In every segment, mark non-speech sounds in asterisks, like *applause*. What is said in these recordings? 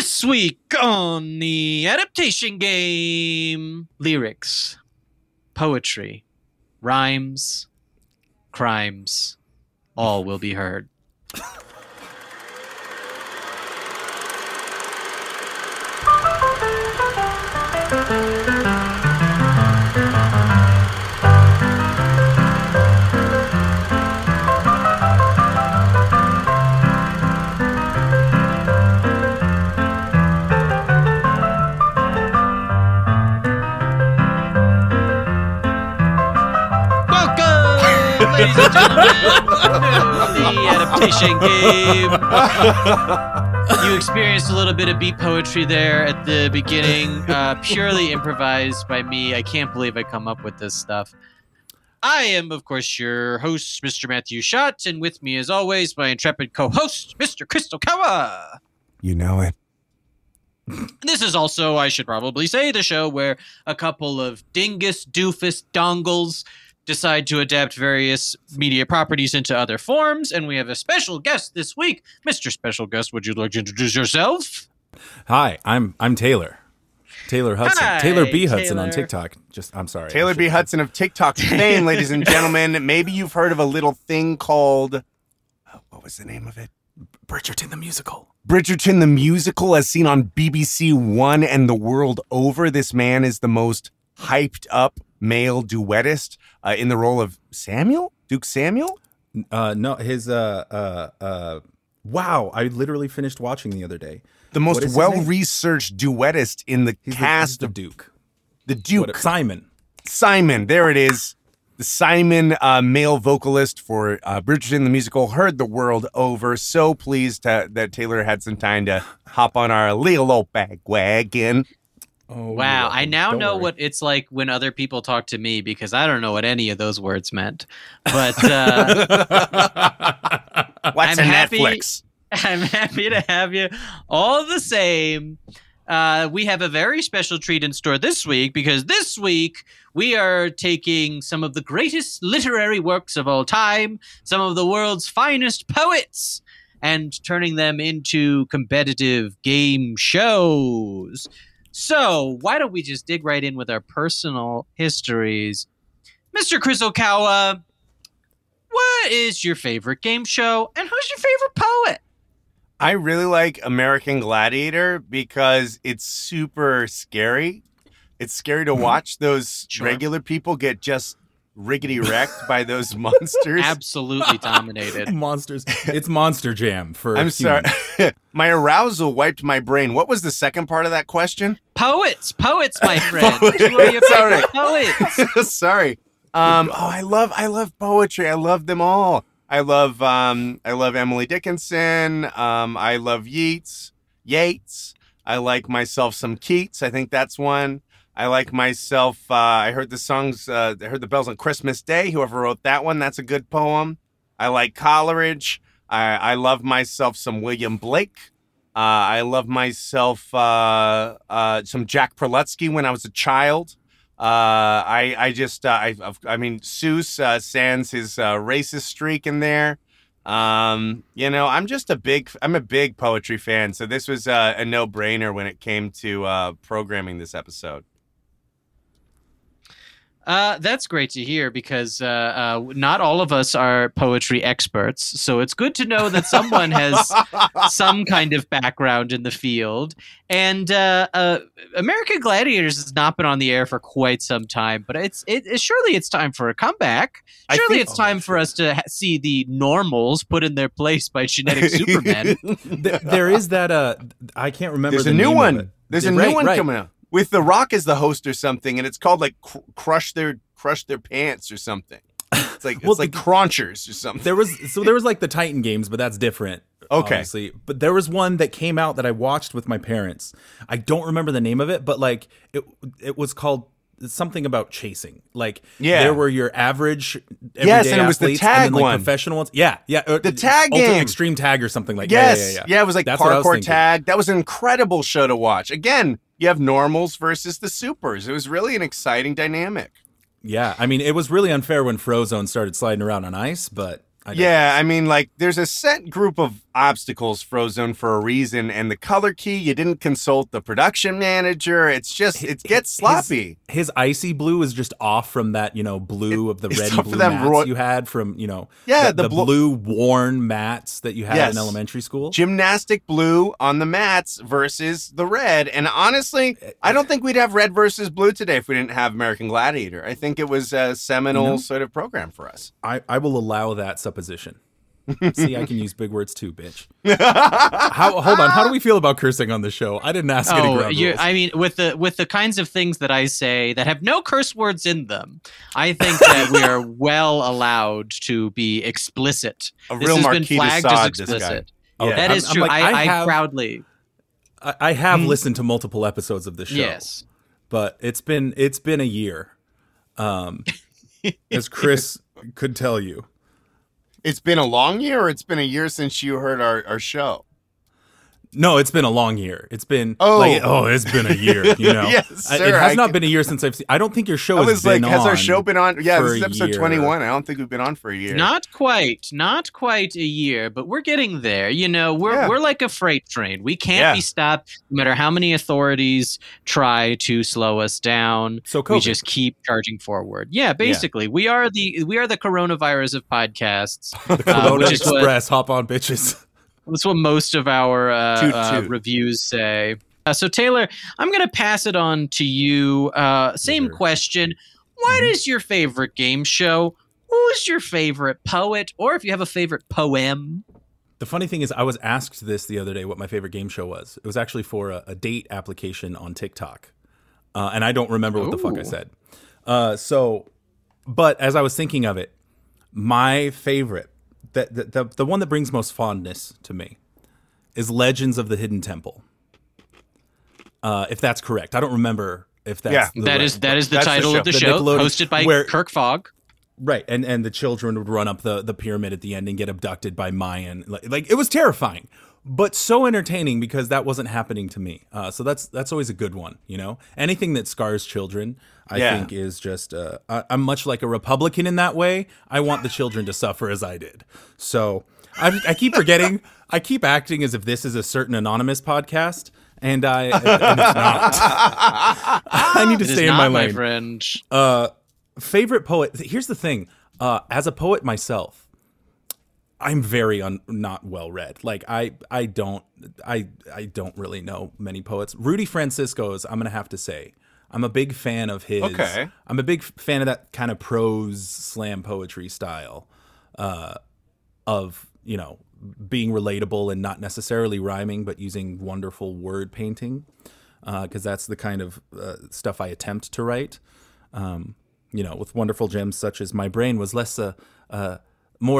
This week on the adaptation game lyrics, poetry, rhymes, crimes, all will be heard. *laughs* ladies and gentlemen, the adaptation game. You experienced a little bit of beat poetry there at the beginning, uh, purely improvised by me. I can't believe I come up with this stuff. I am, of course, your host, Mr. Matthew Schott, and with me, as always, my intrepid co-host, Mr. Crystal Kawa. You know it. This is also, I should probably say, the show where a couple of dingus doofus dongles decide to adapt various media properties into other forms. And we have a special guest this week. Mr. Special Guest, would you like to introduce yourself? Hi, I'm I'm Taylor. Taylor Hudson. Hi, Taylor B Hudson on TikTok. Just I'm sorry. Taylor I B. should- Hudson of TikTok fame, ladies and *laughs* gentlemen. Maybe you've heard of a little thing called. oh, what was the name of it? Bridgerton the musical. Bridgerton the musical, as seen on BBC One and the world over. This man is the most hyped up male duettist uh, in the role of Samuel, Duke Samuel. Uh no, his uh uh uh wow, I literally finished watching the other day. The most well-researched duettist in the He's cast the of Duke. the Duke. What- Simon. Simon, there it is. The Simon, uh, male vocalist for uh, Bridgerton the musical, heard the world over. So pleased to, that Taylor had some time to hop on our little old bag wagon. Oh Wow, I now know worry. what it's like when other people talk to me because I don't know what any of those words meant. But uh, *laughs* What's I'm a happy- Netflix? I'm happy to have you all the same. Uh, we have a very special treat in store this week because this week we are taking some of the greatest literary works of all time, some of the world's finest poets, and turning them into competitive game shows. So, why don't we just dig right in with our personal histories? Mr. Chris Okawa, what is your favorite game show and who's your favorite poet? I really like American Gladiator because it's super scary. It's scary to mm-hmm. watch those Sure. regular people get just riggedy wrecked by those *laughs* monsters. absolutely dominated. *laughs* Monsters. It's Monster Jam for I'm sorry. *laughs* my arousal wiped my brain. What was the second part of that question? Poets, poets, my friend. Poets. Who are Sorry. favorite poets? Sorry. Um, oh, I love I love poetry. I love them all. I love um, I love Emily Dickinson. Um, I love Yeats. Yates. I like myself some Keats. I think that's one. I like myself. Uh, I heard the songs. Uh, I heard the bells on Christmas Day. Whoever wrote that one, that's a good poem. I like Coleridge. I, I love myself some William Blake. Uh, I love myself uh, uh, some Jack Prelutsky when I was a child. Uh, I I just I I've- mean Seuss sans his racist streak in there. Um, you know, I'm just a big I'm a big poetry fan, so this was a no brainer when it came to programming this episode. Uh, that's great to hear because uh, uh, not all of us are poetry experts. So it's good to know that someone has *laughs* some kind of background in the field. And uh, uh, American Gladiators has not been on the air for quite some time, but it's it, it- surely it's time for a comeback. Surely think- it's time for us to ha- see the normals put in their place by genetic *laughs* Superman. Th- there is that uh I can't remember There's the a new name one. There's a Right, new one right. coming out with The Rock as the host or something, and it's called like cr- Crush Their Crush Their Pants or something. It's like *laughs* Well, it's like the- Crunchers or something. There was so there was like the Titan games, but that's different. Okay. Obviously. But there was one that came out that I watched with my parents. I don't remember the name of it, but like it it was called something about chasing. Like Yeah. there were your average Yes, and it was the tag and then, like, one. professional ones. Yeah, yeah. uh, The tag Ultimate game. Extreme Tag or something like Yes, yeah, yeah, yeah. it was like That's parkour tag. That was an incredible show to watch. Again, you have normals versus the supers. It was really an exciting dynamic. Yeah, I mean, it was really unfair when Frozone started sliding around on ice, but I Yeah, I mean, like, there's a set group of obstacles, frozen for a reason, and the color key, you didn't consult the production manager. It's just, it gets sloppy. His icy blue is just off from that, you know, blue of the red and blue mats ro- you had from, you know, Yeah, the, the the blue worn mats that you had Yes. in elementary school. Gymnastic blue on the mats versus the red. And honestly, eh, eh, I don't think we'd have red versus blue today if we didn't have American Gladiator. I think it was a seminal You know? sort of program for us. I, I will allow that supposition. See, I can use big words too, bitch. How, hold on, how do we feel about cursing on the show? I didn't ask any Oh, ground you, rules. I mean, with the with the kinds of things that I say that have no curse words in them, I think that we are *laughs* well allowed to be explicit. A This real has been Marquis de flagged as Sade, this guy. explicit. Okay, That I'm- is I'm true. like, I, I I, proudly I, I have Hmm. listened to multiple episodes of the show. yes. but it's been it's been a year um *laughs* as chris could tell you It's been a long year, or it's been a year since you heard our, our show. No it's been a long year it's been Oh. like, oh it's been a year you know *laughs* Yes, I- sir, it has I not can- been a year since i've seen i don't think your show I has was like, been has our on show been on? Yeah, for this is a episode year. 21. I don't think we've been on for a year. Not quite, not quite a year, but we're getting there. You know, we're Yeah. we're like a freight train. We can't Yeah. be stopped, no matter how many authorities try to slow us down. so We just keep charging forward. Yeah, basically, we are the we are the coronavirus of podcasts. *laughs* the uh, Corona which is what- express hop on bitches That's what most of our uh, Toot, uh, reviews say. Uh, so Taylor, I'm going to pass it on to you. Uh, same Sure. question: What Mhm. is your favorite game show? Who's your favorite poet, or if you have a favorite poem? the funny thing is i was asked this the other day what my favorite game show was it was actually for a, a date application on tiktok uh, and i don't remember what the fuck i said uh, so but as i was thinking of it my favorite that the, the, the one that brings most fondness to me is legends of the hidden temple uh, if that's correct i don't remember if that's Yeah. the That right- is that is the That's the title show. of the, The show, hosted by where- Kirk Fogg. Right, and and the children would run up the the pyramid at the end and get abducted by Mayan. Like, like it was terrifying, but so entertaining because that wasn't happening to me. Uh, so that's that's always a good one. You know, anything that scars children, I Yeah. think is just. Uh, I, I'm much like a Republican in that way. I want the children to suffer as I did. So I, I keep forgetting. I keep acting as if this is a certain anonymous podcast. And I, and it's not. *laughs* I need to It is stay in not, my my lane. friend. Uh, favorite poet. Here's the thing. Uh, as a poet myself, I'm very un- not well read. Like I, I don't, I, I don't really know many poets. Rudy Francisco's. I'm gonna have to say, I'm a big fan of his. Okay. I'm a big fan of that kind of prose slam poetry style, uh, of you know being relatable and not necessarily rhyming, but using wonderful word painting, because that's the kind of uh, stuff I attempt to write um, you know, with wonderful gems such as my brain was less a, uh, a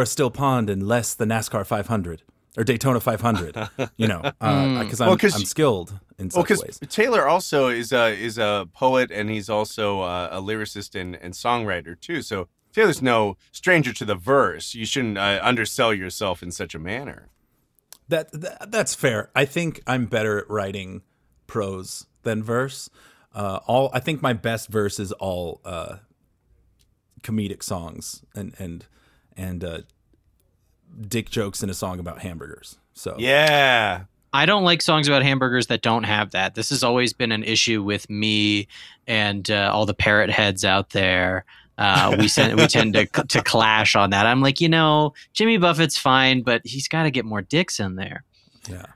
still pond and less the NASCAR 500 or Daytona 500. You know, *laughs* because I'm, Well, 'cause- I'm skilled in Well, such because ways. Taylor also is a is a poet and he's also uh, a lyricist and, and songwriter too. So Taylor's no stranger to the verse. You shouldn't uh, undersell yourself in such a manner. That, that that's fair. I think I'm better at writing prose than verse. Uh, all I think my best verse is all uh, comedic songs and and and uh, dick jokes in a song about hamburgers. So Yeah. I don't like songs about hamburgers that don't have that. This has always been an issue with me and uh, all the parrot heads out there. Uh, we send, we *laughs* tend to to clash on that. I'm like, you know, Jimmy Buffett's fine, but he's got to get more dicks in there. yeah.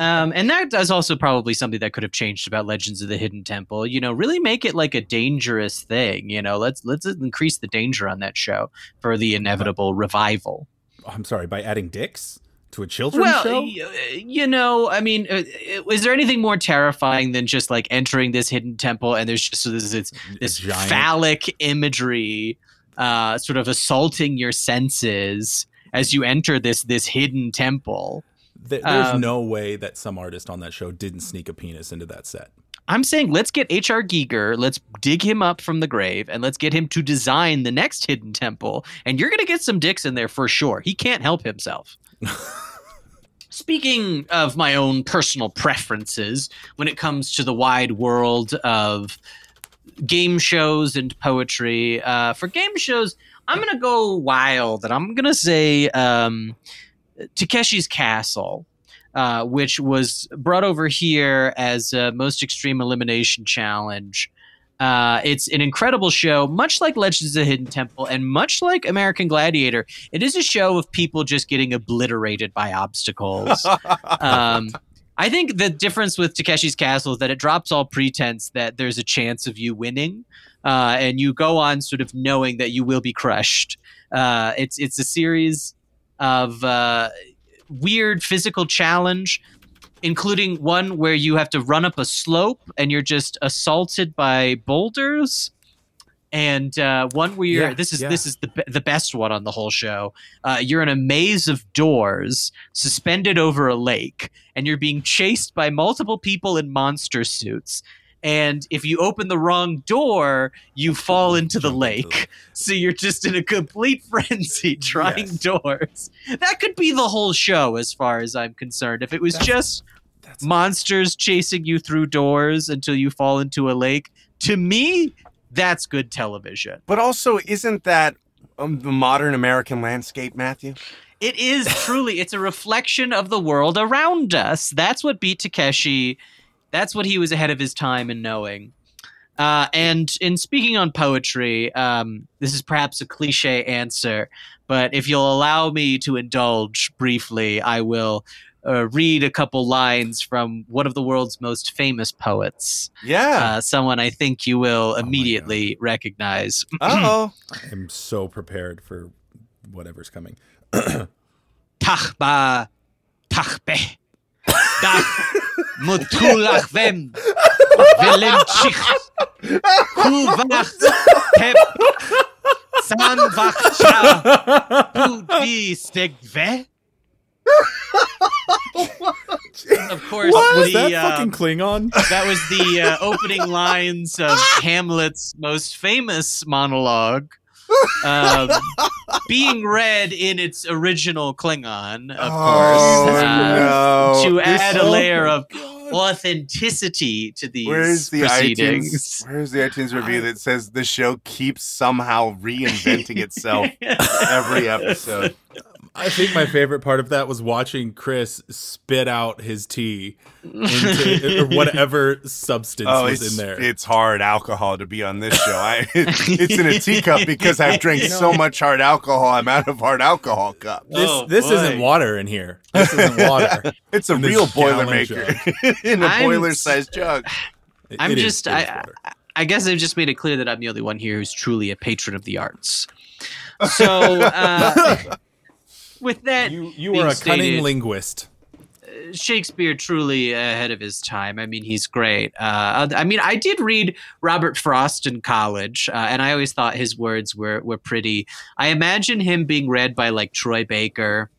Um, and that is also probably something that could have changed about Legends of the Hidden Temple. You know, really make it like a dangerous thing. You know, let's let's increase the danger on that show for the inevitable revival. I'm sorry, by adding dicks to a children's Well, show? y- you know, I mean, uh, is there anything more terrifying than just like entering this hidden temple and there's just this this, this giant- phallic imagery, uh, sort of assaulting your senses as you enter this this hidden temple? Th- there's Um, no way that some artist on that show didn't sneak a penis into that set. I'm saying let's get H.R. Giger, let's dig him up from the grave, and let's get him to design the next hidden temple. And you're gonna get some dicks in there for sure. He can't help himself. *laughs* Speaking of my own personal preferences when it comes to the wide world of game shows and poetry, uh, for game shows, I'm gonna go wild, and I'm gonna say um, Takeshi's Castle. Uh, which was brought over here as a most extreme elimination challenge. Uh, it's an incredible show, much like Legends of the Hidden Temple and much like American Gladiator. It is a show of people just getting obliterated by obstacles. *laughs* um, I think the difference with Takeshi's Castle is that it drops all pretense that there's a chance of you winning, uh, and you go on sort of knowing that you will be crushed. Uh, it's it's a series of uh, weird physical challenge, including one where you have to run up a slope and you're just assaulted by boulders. And uh, one where you're Yeah, this is yeah. this is the the best one on the whole show. Uh, you're in a maze of doors suspended over a lake, and you're being chased by multiple people in monster suits. And if you open the wrong door, you fall into the lake. *laughs* So you're just in a complete *laughs* frenzy trying Yes. doors. That could be the whole show, as far as I'm concerned. If it was That's- just That's monsters chasing you through doors until you fall into a lake, to me, that's good television. But also, isn't that um, the modern American landscape, Matthew? It is truly, it's a reflection of the world around us. That's what beat Takeshi. That's what he was ahead of his time in knowing. Uh, and in speaking on poetry, um, this is perhaps a cliche answer, but if you'll allow me to indulge briefly, I will uh, read a couple lines from one of the world's most famous poets, Yeah. uh, someone I think you will my God. immediately recognize. *clears throat* oh. I'm so prepared for whatever's coming. Tachba, tachbe, dach, mutulachvem, velemchich, kuvach, tep, sanvachcha, pudi stegve. Of course, Was the, that uh, fucking Klingon? that was the uh, opening lines of Hamlet's most famous monologue, um, being read in its original Klingon, of oh, course, uh, no. to This- add a layer of God. authenticity to these Where's the proceedings. iTunes? Where's the iTunes review that says the show keeps somehow reinventing itself *laughs* every episode? I think my favorite part of that was watching Chris spit out his tea into *laughs* or whatever substance Oh, was in there. it's hard alcohol to be on this show. I, *laughs* it's in a teacup *laughs* because I've drank You know- so much hard alcohol. I'm out of hard alcohol cup. this Oh, this boy. isn't water in here. This isn't water. It's a In real gallon boilermaker in a I'm boiler-sized jug. It- I'm it is- just- it is I- I guess I've just made it clear that I'm the only one here who's truly a patron of the arts. So, uh, with that, you you are a cunning linguist. Shakespeare truly ahead of his time. I mean, he's great. Uh, I mean, I did read Robert Frost in college, uh, and I always thought his words were were pretty. I imagine him being read by like Troy Baker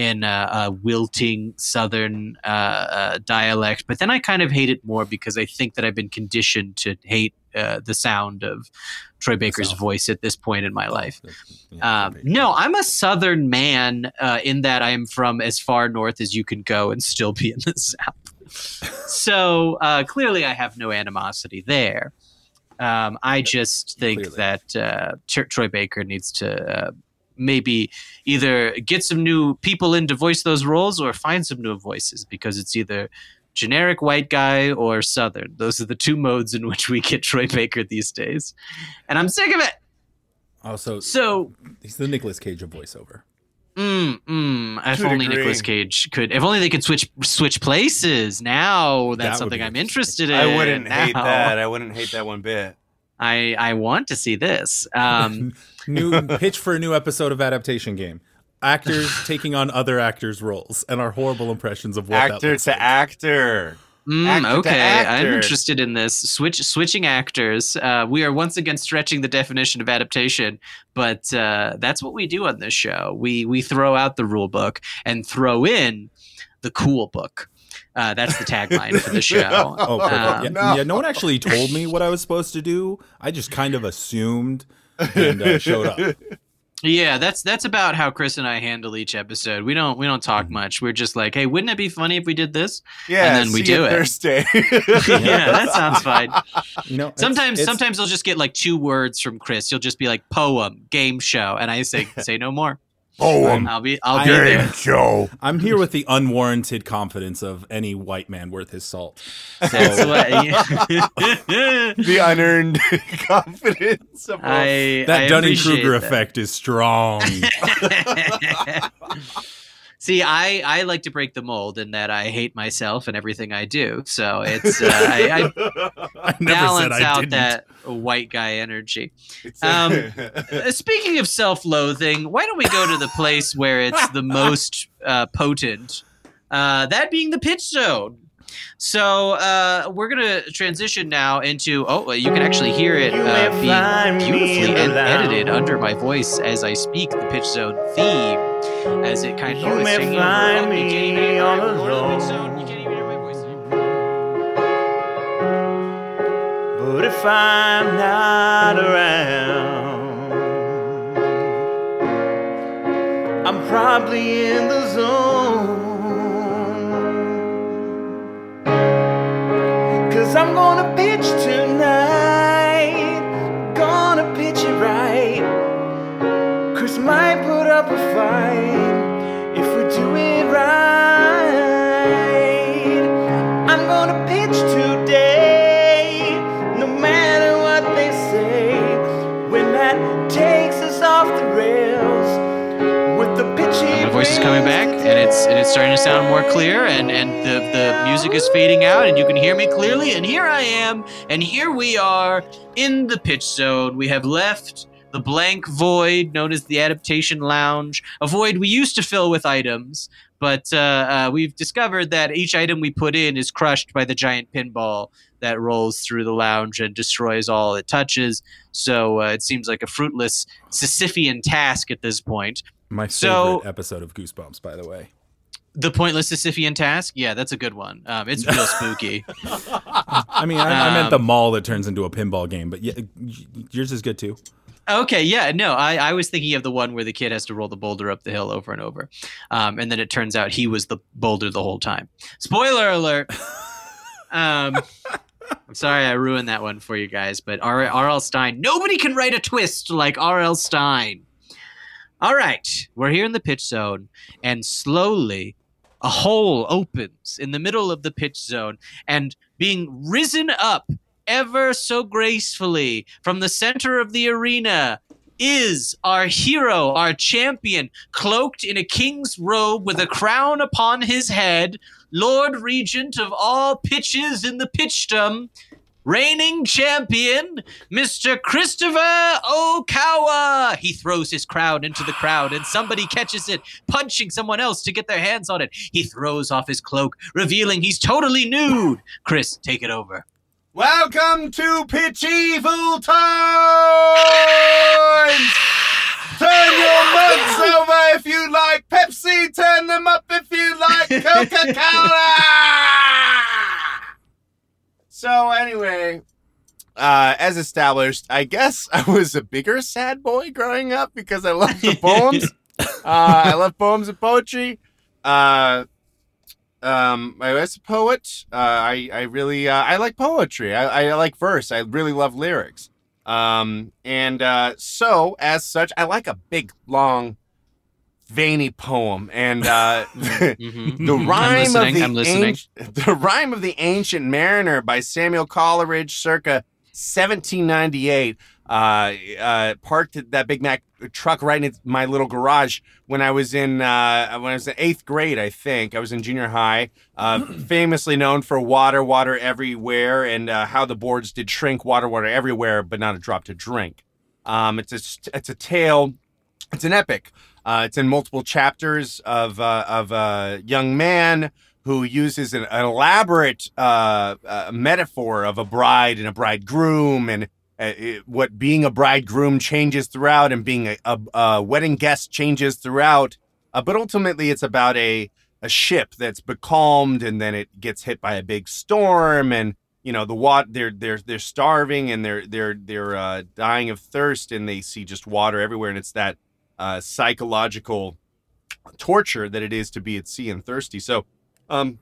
in uh, a wilting Southern uh, uh, dialect, but then I kind of hate it more because I think that I've been conditioned to hate uh, the sound of Troy Baker's voice at this point in my life. Yeah, Um, no, I'm a Southern man uh, in that I am from as far north as you can go and still be in the *laughs* South. so uh, clearly, I have no animosity there. Um, I just think Clearly. that uh, Tr- Troy Baker needs to uh, maybe either get some new people in to voice those roles or find some new voices because it's either generic white guy or Southern. Those are the two modes in which we get Troy Baker these days. And I'm sick of it. also So he's the Nicolas Cage of voiceover. Mm, mm. If only degree. Nicolas Cage could. If only they could switch switch places. Now that's would something I'm interested in. I wouldn't hate that. I wouldn't hate that one bit. I I want to see this. Um, *laughs* new pitch for a new episode of adaptation game. Actors *laughs* taking on other actors' roles and our horrible impressions of what that actor looks to like. actor. mm, Actor to okay, I'm interested in this. Switch switching actors. Uh, we are once again stretching the definition of adaptation, but uh, that's what we do on this show. We we throw out the rule book and throw in the cool book. Uh, that's the tagline for the *laughs* show. Oh. Um, yeah, no. yeah, no one actually told me what I was supposed to do. I just kind of assumed and uh, showed up. Yeah, that's that's about how Chris and I handle each episode. We don't we don't talk Mhm. much. We're just like, hey, wouldn't it be funny if we did this? Yeah, then we see you do it. Thursday. *laughs* *laughs* yeah, that sounds fine. You know, it's- Sometimes it's- sometimes I'll just get like two words from Chris. You'll just be like poem, game show, and I say say no more. Oh, Poem, um, I'll be I'll be I- there. game show. I'm here with the unwarranted confidence of any white man worth his salt. That's So- what *laughs* The unearned *laughs* confidence of I that Dunning Kruger effect is strong. *laughs* See, I, I like to break the mold in that I hate myself and everything I do. So it's uh, I, I *laughs* I never balance said I out didn't. that white guy energy. Um, *laughs* Uh, Speaking of self-loathing, why don't we go to the place where it's the *laughs* most uh, potent? Uh, that being the pitch zone. So uh, we're gonna transition now into. Oh, you can actually hear it uh, being beautifully ed- edited under my voice as I speak the pitch zone theme, as it kind of. You may over. find Oh, you can't all my- more of the pitch alone. zone. You can't even hear my voice. But if I'm not around, I'm probably in the zone. Cause I'm gonna pitch tonight. Gonna pitch it right. Chris might put up a fight coming back, and it's and it's starting to sound more clear, and and the the music is fading out, and you can hear me clearly. And here I am, and here we are in the pitch zone. We have left the blank void known as the adaptation lounge, a void we used to fill with items. But uh, uh, we've discovered that each item we put in is crushed by the giant pinball that rolls through the lounge and destroys all it touches. So uh, it seems like a fruitless Sisyphean task at this point. My favorite So- episode of Goosebumps, by the way. The pointless Sisyphean task? Yeah, that's a good one. Um, it's real *laughs* spooky. I mean, I, I meant the Um, mall that turns into a pinball game, but yeah, yours is good too. Okay, yeah, no, I, I was thinking of the one where the kid has to roll the boulder up the hill over and over. Um, and then it turns out he was the boulder the whole time. Spoiler alert. Um, I'm sorry I ruined that one for you guys, but R- R.L. Stine, nobody can write a twist like R.L. Stine. All right, we're here in the pitch zone, and slowly a hole opens in the middle of the pitch zone, and being risen up ever so gracefully from the center of the arena is our hero, our champion, cloaked in a king's robe with a crown upon his head, Lord Regent of all pitches in the pitchdom, reigning champion, Mr. Christopher Okawa. He throws his crown into the crowd and somebody catches it, punching someone else to get their hands on it. He throws off his cloak, revealing he's totally nude. Chris, take it over. Welcome to Pitch Evil Times! Turn your mugs over if you like Pepsi, turn them up if you like *laughs* Coca Cola! So, anyway, uh, as established, I guess *laughs* I was a bigger sad boy growing up because I loved the poems. *laughs* uh, I love poems and poetry. Uh, um, I was a poet. Uh, I I really uh, I like poetry. I, I like verse. I really love lyrics. Um, and uh, so as such, I like a big, long, veiny poem. And uh, *laughs* Mhm. *laughs* the rhyme of the I'm listening. anci- the rhyme of the ancient mariner by Samuel Coleridge, circa 1798. Uh, uh, parked that Big Mac truck right in my little garage when I was in uh, when I was in eighth grade. I think I was in junior high. Uh, *clears throat* famously known for water, water everywhere, and uh, how the boards did shrink, water, water everywhere, but not a drop to drink. Um, it's a it's a tale. It's an epic. Uh, it's in multiple chapters of uh, of a young man who uses an, an elaborate uh, uh, metaphor of a bride and a bridegroom and uh, it, what being a bridegroom changes throughout and being a, a, a wedding guest changes throughout. Uh, but ultimately, it's about a a ship that's becalmed and then it gets hit by a big storm and you know the water they're they're they're starving and they're they're they're uh, dying of thirst and they see just water everywhere and it's that uh, psychological torture that it is to be at sea and thirsty. So, um,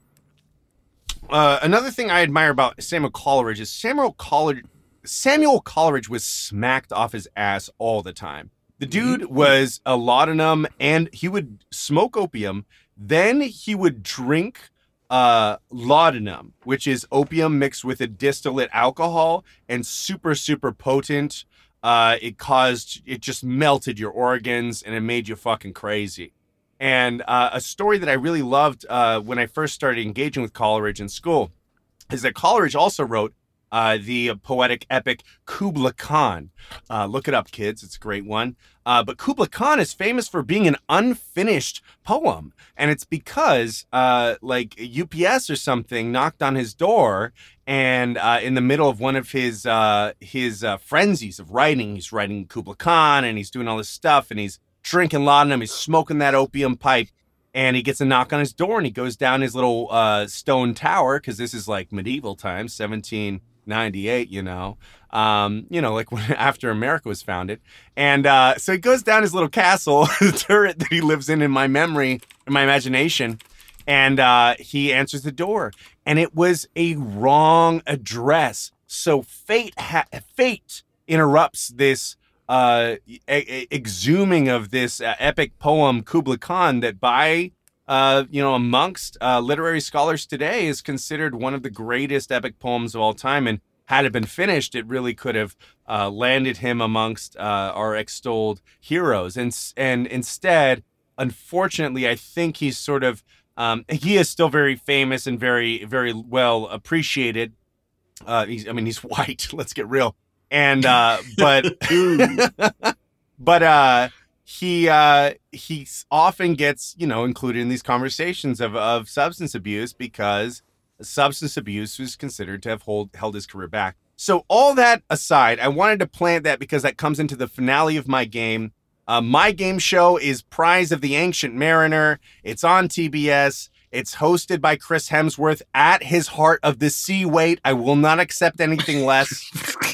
uh, another thing I admire about Samuel Coleridge is Samuel Coleridge. Samuel Coleridge was smacked off his ass all the time. The dude was a laudanum, and he would smoke opium. Then he would drink uh, laudanum, which is opium mixed with a distillate alcohol and super super potent. Uh, it caused it just melted your organs and it made you fucking crazy. And uh, a story that I really loved uh, when I first started engaging with Coleridge in school is that Coleridge also wrote uh, the poetic epic Kubla Khan. Uh, look it up, kids. It's a great one. Uh, but Kubla Khan is famous for being an unfinished poem. And it's because, uh, like, UPS or something knocked on his door. And uh, in the middle of one of his uh, his frenzies of writing, he's writing Kubla Khan and he's doing all this stuff and he's drinking laudanum, he's smoking that opium pipe and he gets a knock on his door and he goes down his little uh, stone tower because this is like medieval times 1798 you know? Um, you know like when *laughs* after america was founded. And uh, so he goes down his little castle *laughs* the turret that he lives in in my memory in my imagination. And uh, he answers the door. And it was a wrong address. So fate ha- fate interrupts this uh, exhuming of this uh, epic poem Kubla Khan that by uh, you know amongst uh, literary scholars today is considered one of the greatest epic poems of all time and had it been finished it really could have uh, landed him amongst uh, our extolled heroes. And and instead unfortunately I think he's sort of um, he is still very famous and very very well appreciated. He's I mean he's *laughs* white let's get real. And uh but *laughs* *laughs* but uh he uh he often gets you know included in these conversations of of substance abuse because substance abuse was considered to have hold, held his career back so all that aside i wanted to plant that because that comes into the finale of my game uh, my game show is prize of the ancient mariner it's on tbs it's hosted by Chris Hemsworth at his heart of the sea weight. I will not accept anything less. *laughs*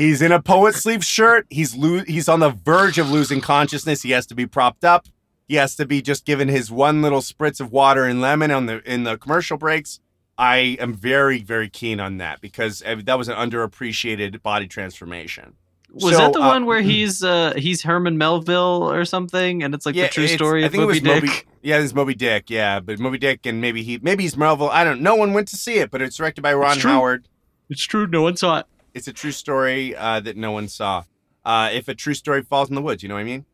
he's in a poet sleeve shirt. He's lo- he's on the verge of losing consciousness. He has to be propped up. He has to be just given his one little spritz of water and lemon on the in the commercial breaks. I am very very keen on that because that was an underappreciated body transformation. Was So, that the uh, one where he's uh he's Herman Melville or something, and it's like the true it's- story I of think Moby it was Dick? Moby. Yeah, it's Moby Dick. Yeah, but Moby Dick and maybe he maybe he's Melville. I don't. Know no one went to see it, but it's directed by Ron true. Howard. It's true. No one saw it. It's a true story uh, that no one saw. Uh, if a true story falls in the woods, you know what I mean.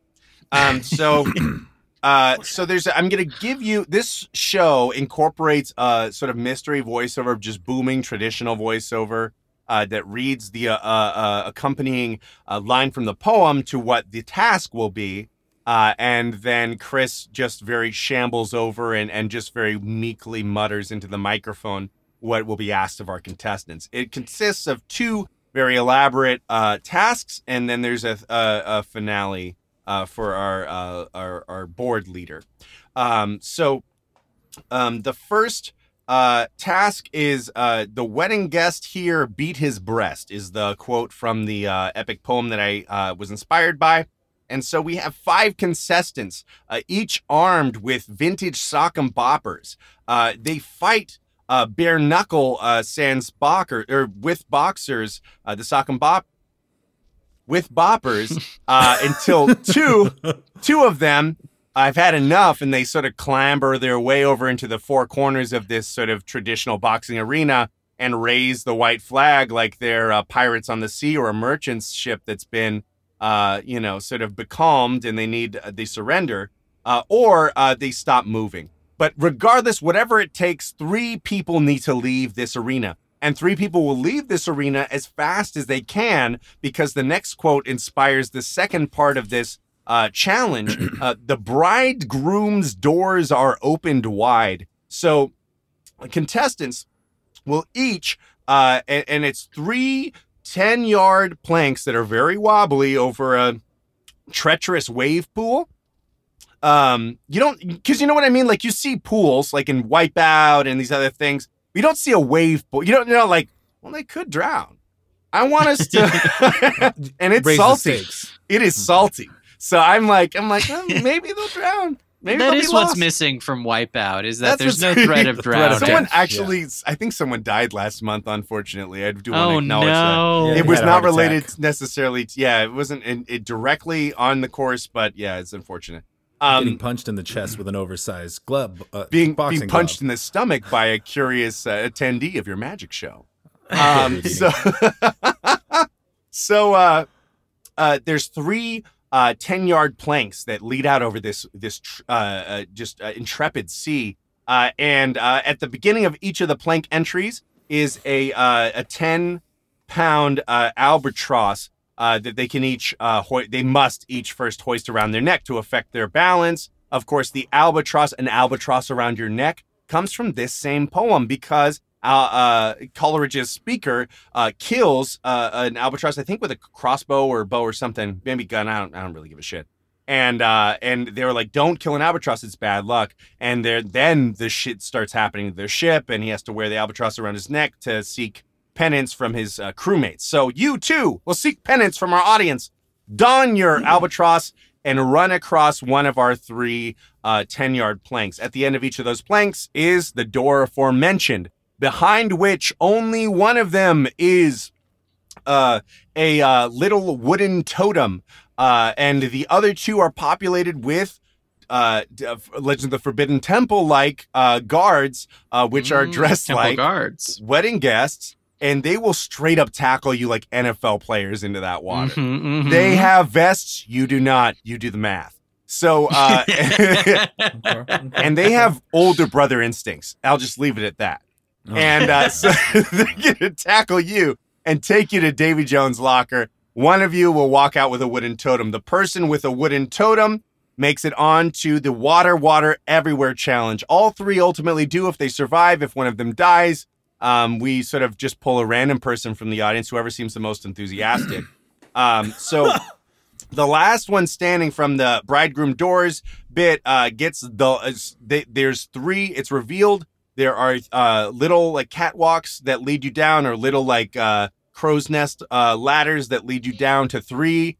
Um, so, *coughs* uh, so there's. I'm gonna give you this show incorporates a sort of mystery voiceover, just booming traditional voiceover. Uh, that reads the uh, uh, uh, accompanying uh, line from the poem to what the task will be, uh, and then Chris just very shambles over and, and just very meekly mutters into the microphone what will be asked of our contestants. It consists of two very elaborate uh, tasks, and then there's a, a, a finale uh, for our, uh, our our board leader. Um, so um, the first uh, task is uh, the wedding guest here beat his breast is the quote from the uh, epic poem that I was inspired by. And so we have five contestants, each armed with vintage sock and boppers. They fight uh, bare knuckle uh, sans boxer or with boxers, uh, the sock and bop with boppers *laughs* uh, until two two of them I've had enough, and they sort of clamber their way over into the four corners of this sort of traditional boxing arena and raise the white flag like they're uh, pirates on the sea or a merchant ship that's been, uh, you know, sort of becalmed and they need uh, they surrender, uh, or uh, they stop moving. But regardless, whatever it takes, three people need to leave this arena. And three people will leave this arena as fast as they can because the next quote inspires the second part of this uh, challenge. *clears throat* Uh, the bridegroom's doors are opened wide. So contestants will each, uh, and, and it's three 10 yard planks that are very wobbly over a treacherous wave pool. Um, you don't, because you know what I mean? Like you see pools like in Wipeout and these other things. You don't see a wave pool. You don't you know, like, well, they could drown. I want us to, *laughs* and it's Raise salty. It is salty. So I'm like, I'm like, oh, *laughs* maybe they'll drown. Maybe that they'll is be what's missing from Wipeout is that That's there's no *laughs* threat of The drowning. Someone death, actually, I think someone died last month. Unfortunately, I do want to oh acknowledge that. no! Yeah, it was not related attack. necessarily. To, yeah, it wasn't in, it directly on the course, but yeah, it's unfortunate. Getting Um, punched in the chest with an oversized glove. Uh, being boxing being punched glove. in the stomach by a curious uh, attendee of your magic show. *laughs* Um, so, *laughs* so uh, uh, there's three uh, ten yard planks that lead out over this this tr- uh, uh, just uh, intrepid sea, uh, and uh, at the beginning of each of the plank entries is a uh, a ten pound uh, albatross uh, that they can each uh, hoi- they must each first hoist around their neck to affect their balance. Of course, the albatross, an albatross around your neck, comes from this same poem because uh, uh, Coleridge's speaker uh, kills uh, an albatross, I think, with a crossbow or bow or something, maybe gun. I don't, I don't really give a shit. And and they were like, "Don't kill an albatross; it's bad luck." And there, then the shit starts happening to their ship, and he has to wear the albatross around his neck to seek penance from his uh, crewmates. So you too will seek penance from our audience. Don your albatross and run across one of our three uh, 10 yard planks. At the end of each of those planks is the door aforementioned, behind which only one of them is uh, a uh, little wooden totem, uh, and the other two are populated with. Uh, uh, Legend of the Forbidden Temple like uh, guards, uh, which are Mm, dressed Temple like guards. wedding guests, and they will straight up tackle you like NFL players into that water. Mhm, mhm. They have vests, you do not. You do the math. So, uh, *laughs* and they have older brother instincts. I'll just leave it at that. Oh. And uh, so *laughs* *laughs* they're going to tackle you and take you to Davy Jones' locker. One of you will walk out with a wooden totem. The person with a wooden totem makes it on to the Water, Water Everywhere challenge. All three ultimately do if they survive. If one of them dies, um, we sort of just pull a random person from the audience, whoever seems the most enthusiastic. *clears throat* Um, so the last one standing from the bridegroom doors bit uh, gets the uh, they, there's three. It's revealed there are uh, little like catwalks that lead you down, or little like uh, crow's nest uh, ladders that lead you down to three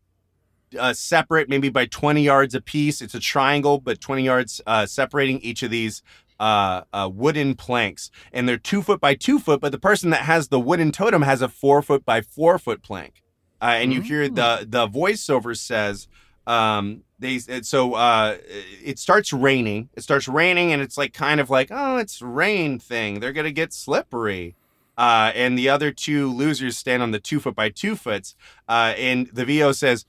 uh, separate, maybe by 20 yards apiece. It's a triangle, but 20 yards uh, separating each of these uh, uh, wooden planks. And they're two foot by two foot, but the person that has the wooden totem has a four foot by four foot plank. Uh, and you hear the the voiceover says, um, they so uh, it starts raining. It starts raining, and it's like kind of like, oh, it's rain thing. They're gonna get slippery. Uh, and the other two losers stand on the two foot by two foots. Uh, and the VO says,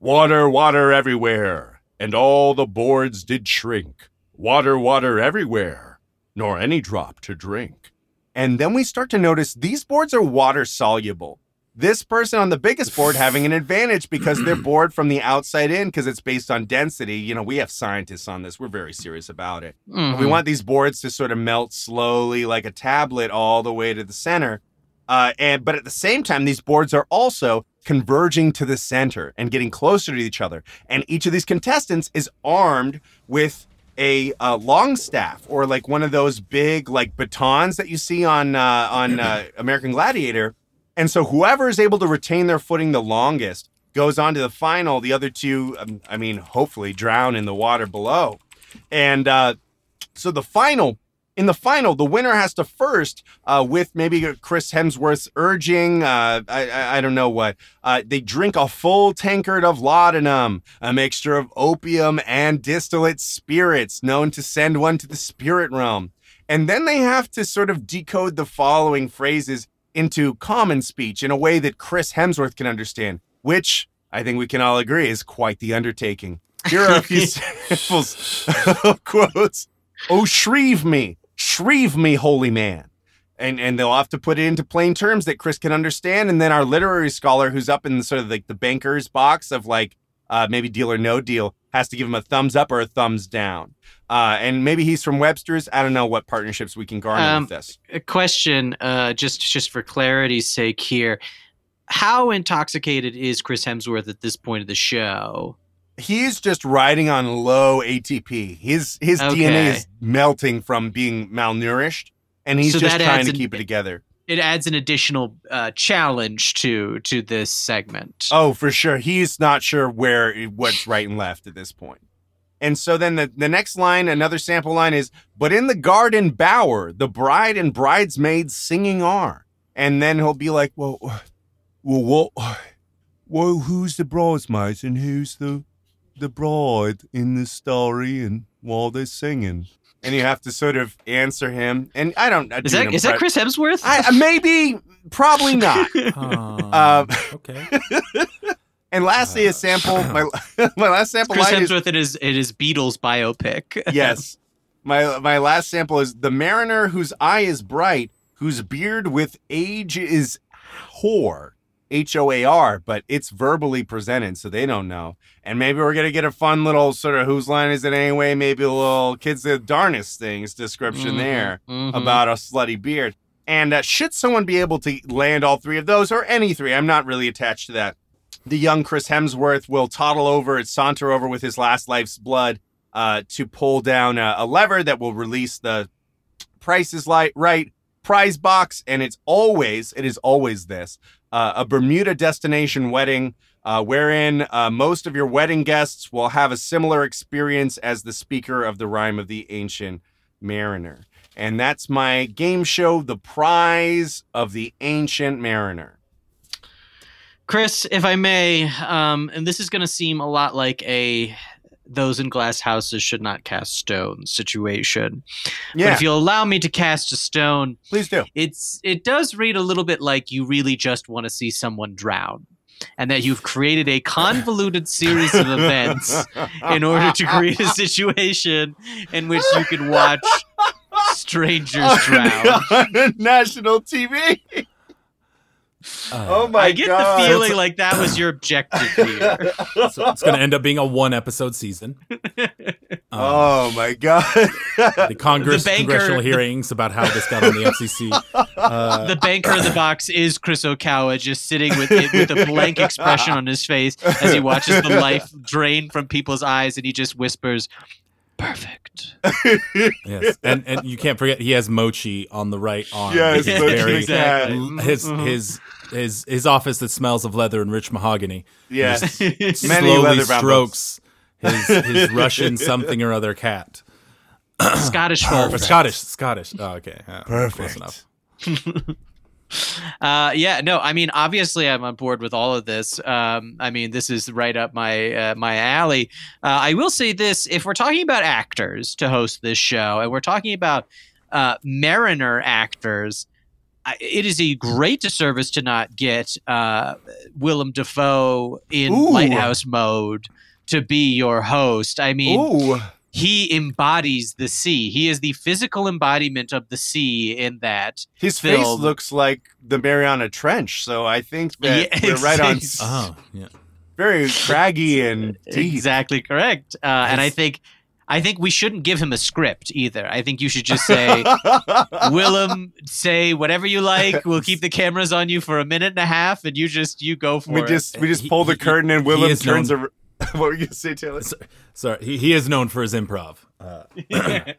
Water, water everywhere, and all the boards did shrink. Water, water everywhere, nor any drop to drink. And then we start to notice these boards are water soluble. This person on the biggest board having an advantage because they're *clears throat* bored from the outside in because it's based on density. You know, we have scientists on this. We're very serious about it. Mhm. We want these boards to sort of melt slowly like a tablet all the way to the center. Uh, and but at the same time, these boards are also converging to the center and getting closer to each other. And each of these contestants is armed with a uh, long staff or like one of those big like batons that you see on uh, on uh, *clears throat* American Gladiator. And so whoever is able to retain their footing the longest goes on to the final. The other two, um, I mean, hopefully drown in the water below. And uh, so the final, in the final, the winner has to first, uh, with maybe Chris Hemsworth's urging, uh, I, I, I don't know what, uh, they drink a full tankard of laudanum, a mixture of opium and distillate spirits, known to send one to the spirit realm. And then they have to sort of decode the following phrases into common speech in a way that Chris Hemsworth can understand, which I think we can all agree is quite the undertaking. Here are a few *laughs* samples of quotes. Oh, shrieve me, shrieve me, holy man. And and they'll have to put it into plain terms that Chris can understand. And then our literary scholar, who's up in sort of like the banker's box of like uh, maybe deal or no deal, has to give him a thumbs up or a thumbs down. Uh, and maybe he's from Webster's. I don't know what partnerships we can garner Um, with this. a question, uh, just just for clarity's sake here. How intoxicated is Chris Hemsworth at this point of the show? He's just riding on low ATP. His his Okay. DNA is melting from being malnourished, and he's So just trying to an- keep it together. it adds an additional uh, challenge to to this segment. Oh, for sure. He's not sure where what's right and left at this point. And so then the, the next line, another sample line is, but in the garden bower, the bride and bridesmaids singing are. And then he'll be like, well, well, what, well, who's the bridesmaids and who's the, the bride in the story and while they're singing? And you have to sort of answer him. And I don't. is that is that Chris Hemsworth? I, maybe, probably *laughs* not. Uh, okay. *laughs* And lastly, a sample. My *laughs* my last sample Chris Hemsworth. Is, it is it is Beatles biopic. yes, my my last sample is the mariner whose eye is bright, whose beard with age is hoar. H O A R, but it's verbally presented, so they don't know. And maybe we're gonna get a fun little sort of whose line is it anyway? Maybe a little kids the darnest things description Mhm, there mhm. about a slutty beard. And uh, should someone be able to land all three of those, or any three, I'm not really attached to that. The young Chris Hemsworth will toddle over, saunter over with his last life's blood uh, to pull down a, a lever that will release the Price is Light right prize box, and it's always it is always this uh, a Bermuda destination wedding. Uh, wherein uh, most of your wedding guests will have a similar experience as the speaker of the rhyme of the ancient mariner. And that's my game show, The Prize of the Ancient Mariner. Chris, if I may, um, and this is going to seem a lot like a those in glass houses should not cast stones situation. But Yeah, if you'll allow me to cast a stone, please do. it's it does read a little bit like you really just want to see someone drown. And that you've created a convoluted series of events *laughs* in order to create a situation in which you can watch *laughs* strangers oh drown. on *laughs* national TV. Uh, Oh my god. I get god! the feeling like that was your objective here. *laughs* so it's going to end up being a one episode season. *laughs* Um, oh my god! the Congress The banker- congressional hearings about how this got on the FCC. *laughs* Uh, the banker in the box is Chris Okawa, just sitting with it, with a blank expression on his face as he watches the life drain from people's eyes, and he just whispers, "Perfect." yes, and and you can't forget he has Mochi on the right arm. Yes, Mochi exactly. l- his Mhm. his his his office that smells of leather and rich mahogany. yes, *laughs* Many slowly leather strokes his his *laughs* Russian something or other cat. *coughs* Scottish Or *coughs* folk. Scottish, Scottish. Oh, okay, Yeah, close Perfect. enough. *laughs* Uh, yeah, no, I mean, obviously, I'm on board with all of this. Um, I mean, this is right up my uh, my alley. Uh, I will say this: if we're talking about actors to host this show, and we're talking about uh, Mariner actors, I, it is a great disservice to not get uh, Willem Dafoe in Ooh. Lighthouse mode to be your host. I mean, Ooh, he embodies the sea. He is the physical embodiment of the sea in that. his face looks like the Mariana Trench, so I think that Yeah, we're right on. Oh, yeah. Very craggy and deep. Exactly correct. Uh, and I think I think we shouldn't give him a script either. I think you should just say, *laughs* Willem, say whatever you like. We'll keep the cameras on you for a minute and a half, and you just you go for we it. just we just He- pull the he- curtain and he Willem turns known- around. *laughs* what were you gonna say, Taylor? Sorry, he, he is known for his improv. Uh, *laughs*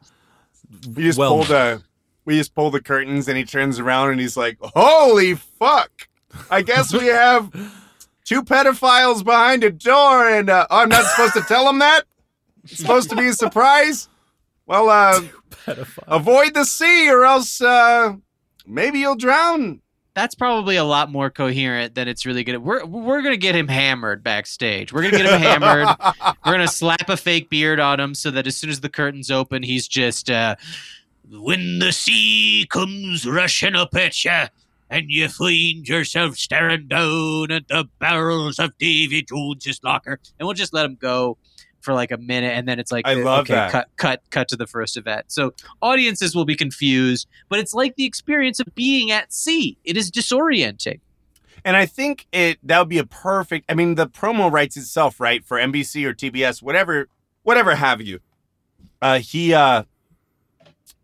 We just Well- pull the we just pull the curtains and he turns around and he's like, "Holy fuck! I guess we have two pedophiles behind a door, and uh, oh, I'm not supposed to tell them that. It's supposed to be a surprise. Well, uh, *laughs* avoid the sea, or else uh, maybe you'll drown." That's probably a lot more coherent than it's really gonna. We're we're gonna get him hammered backstage. We're gonna get him hammered. *laughs* We're gonna slap a fake beard on him so that as soon as the curtains open, he's just uh, when the sea comes rushing up at you, and you find yourself staring down at the barrels of Davy Jones's locker, and we'll just let him go for like a minute, and then it's like, I love okay, that. cut, cut, cut to the first event. So audiences will be confused, but it's like the experience of being at sea. It is disorienting. And I think it that would be a perfect. I mean, the promo writes itself, right, for NBC or TBS, whatever, whatever have you. Uh, he uh,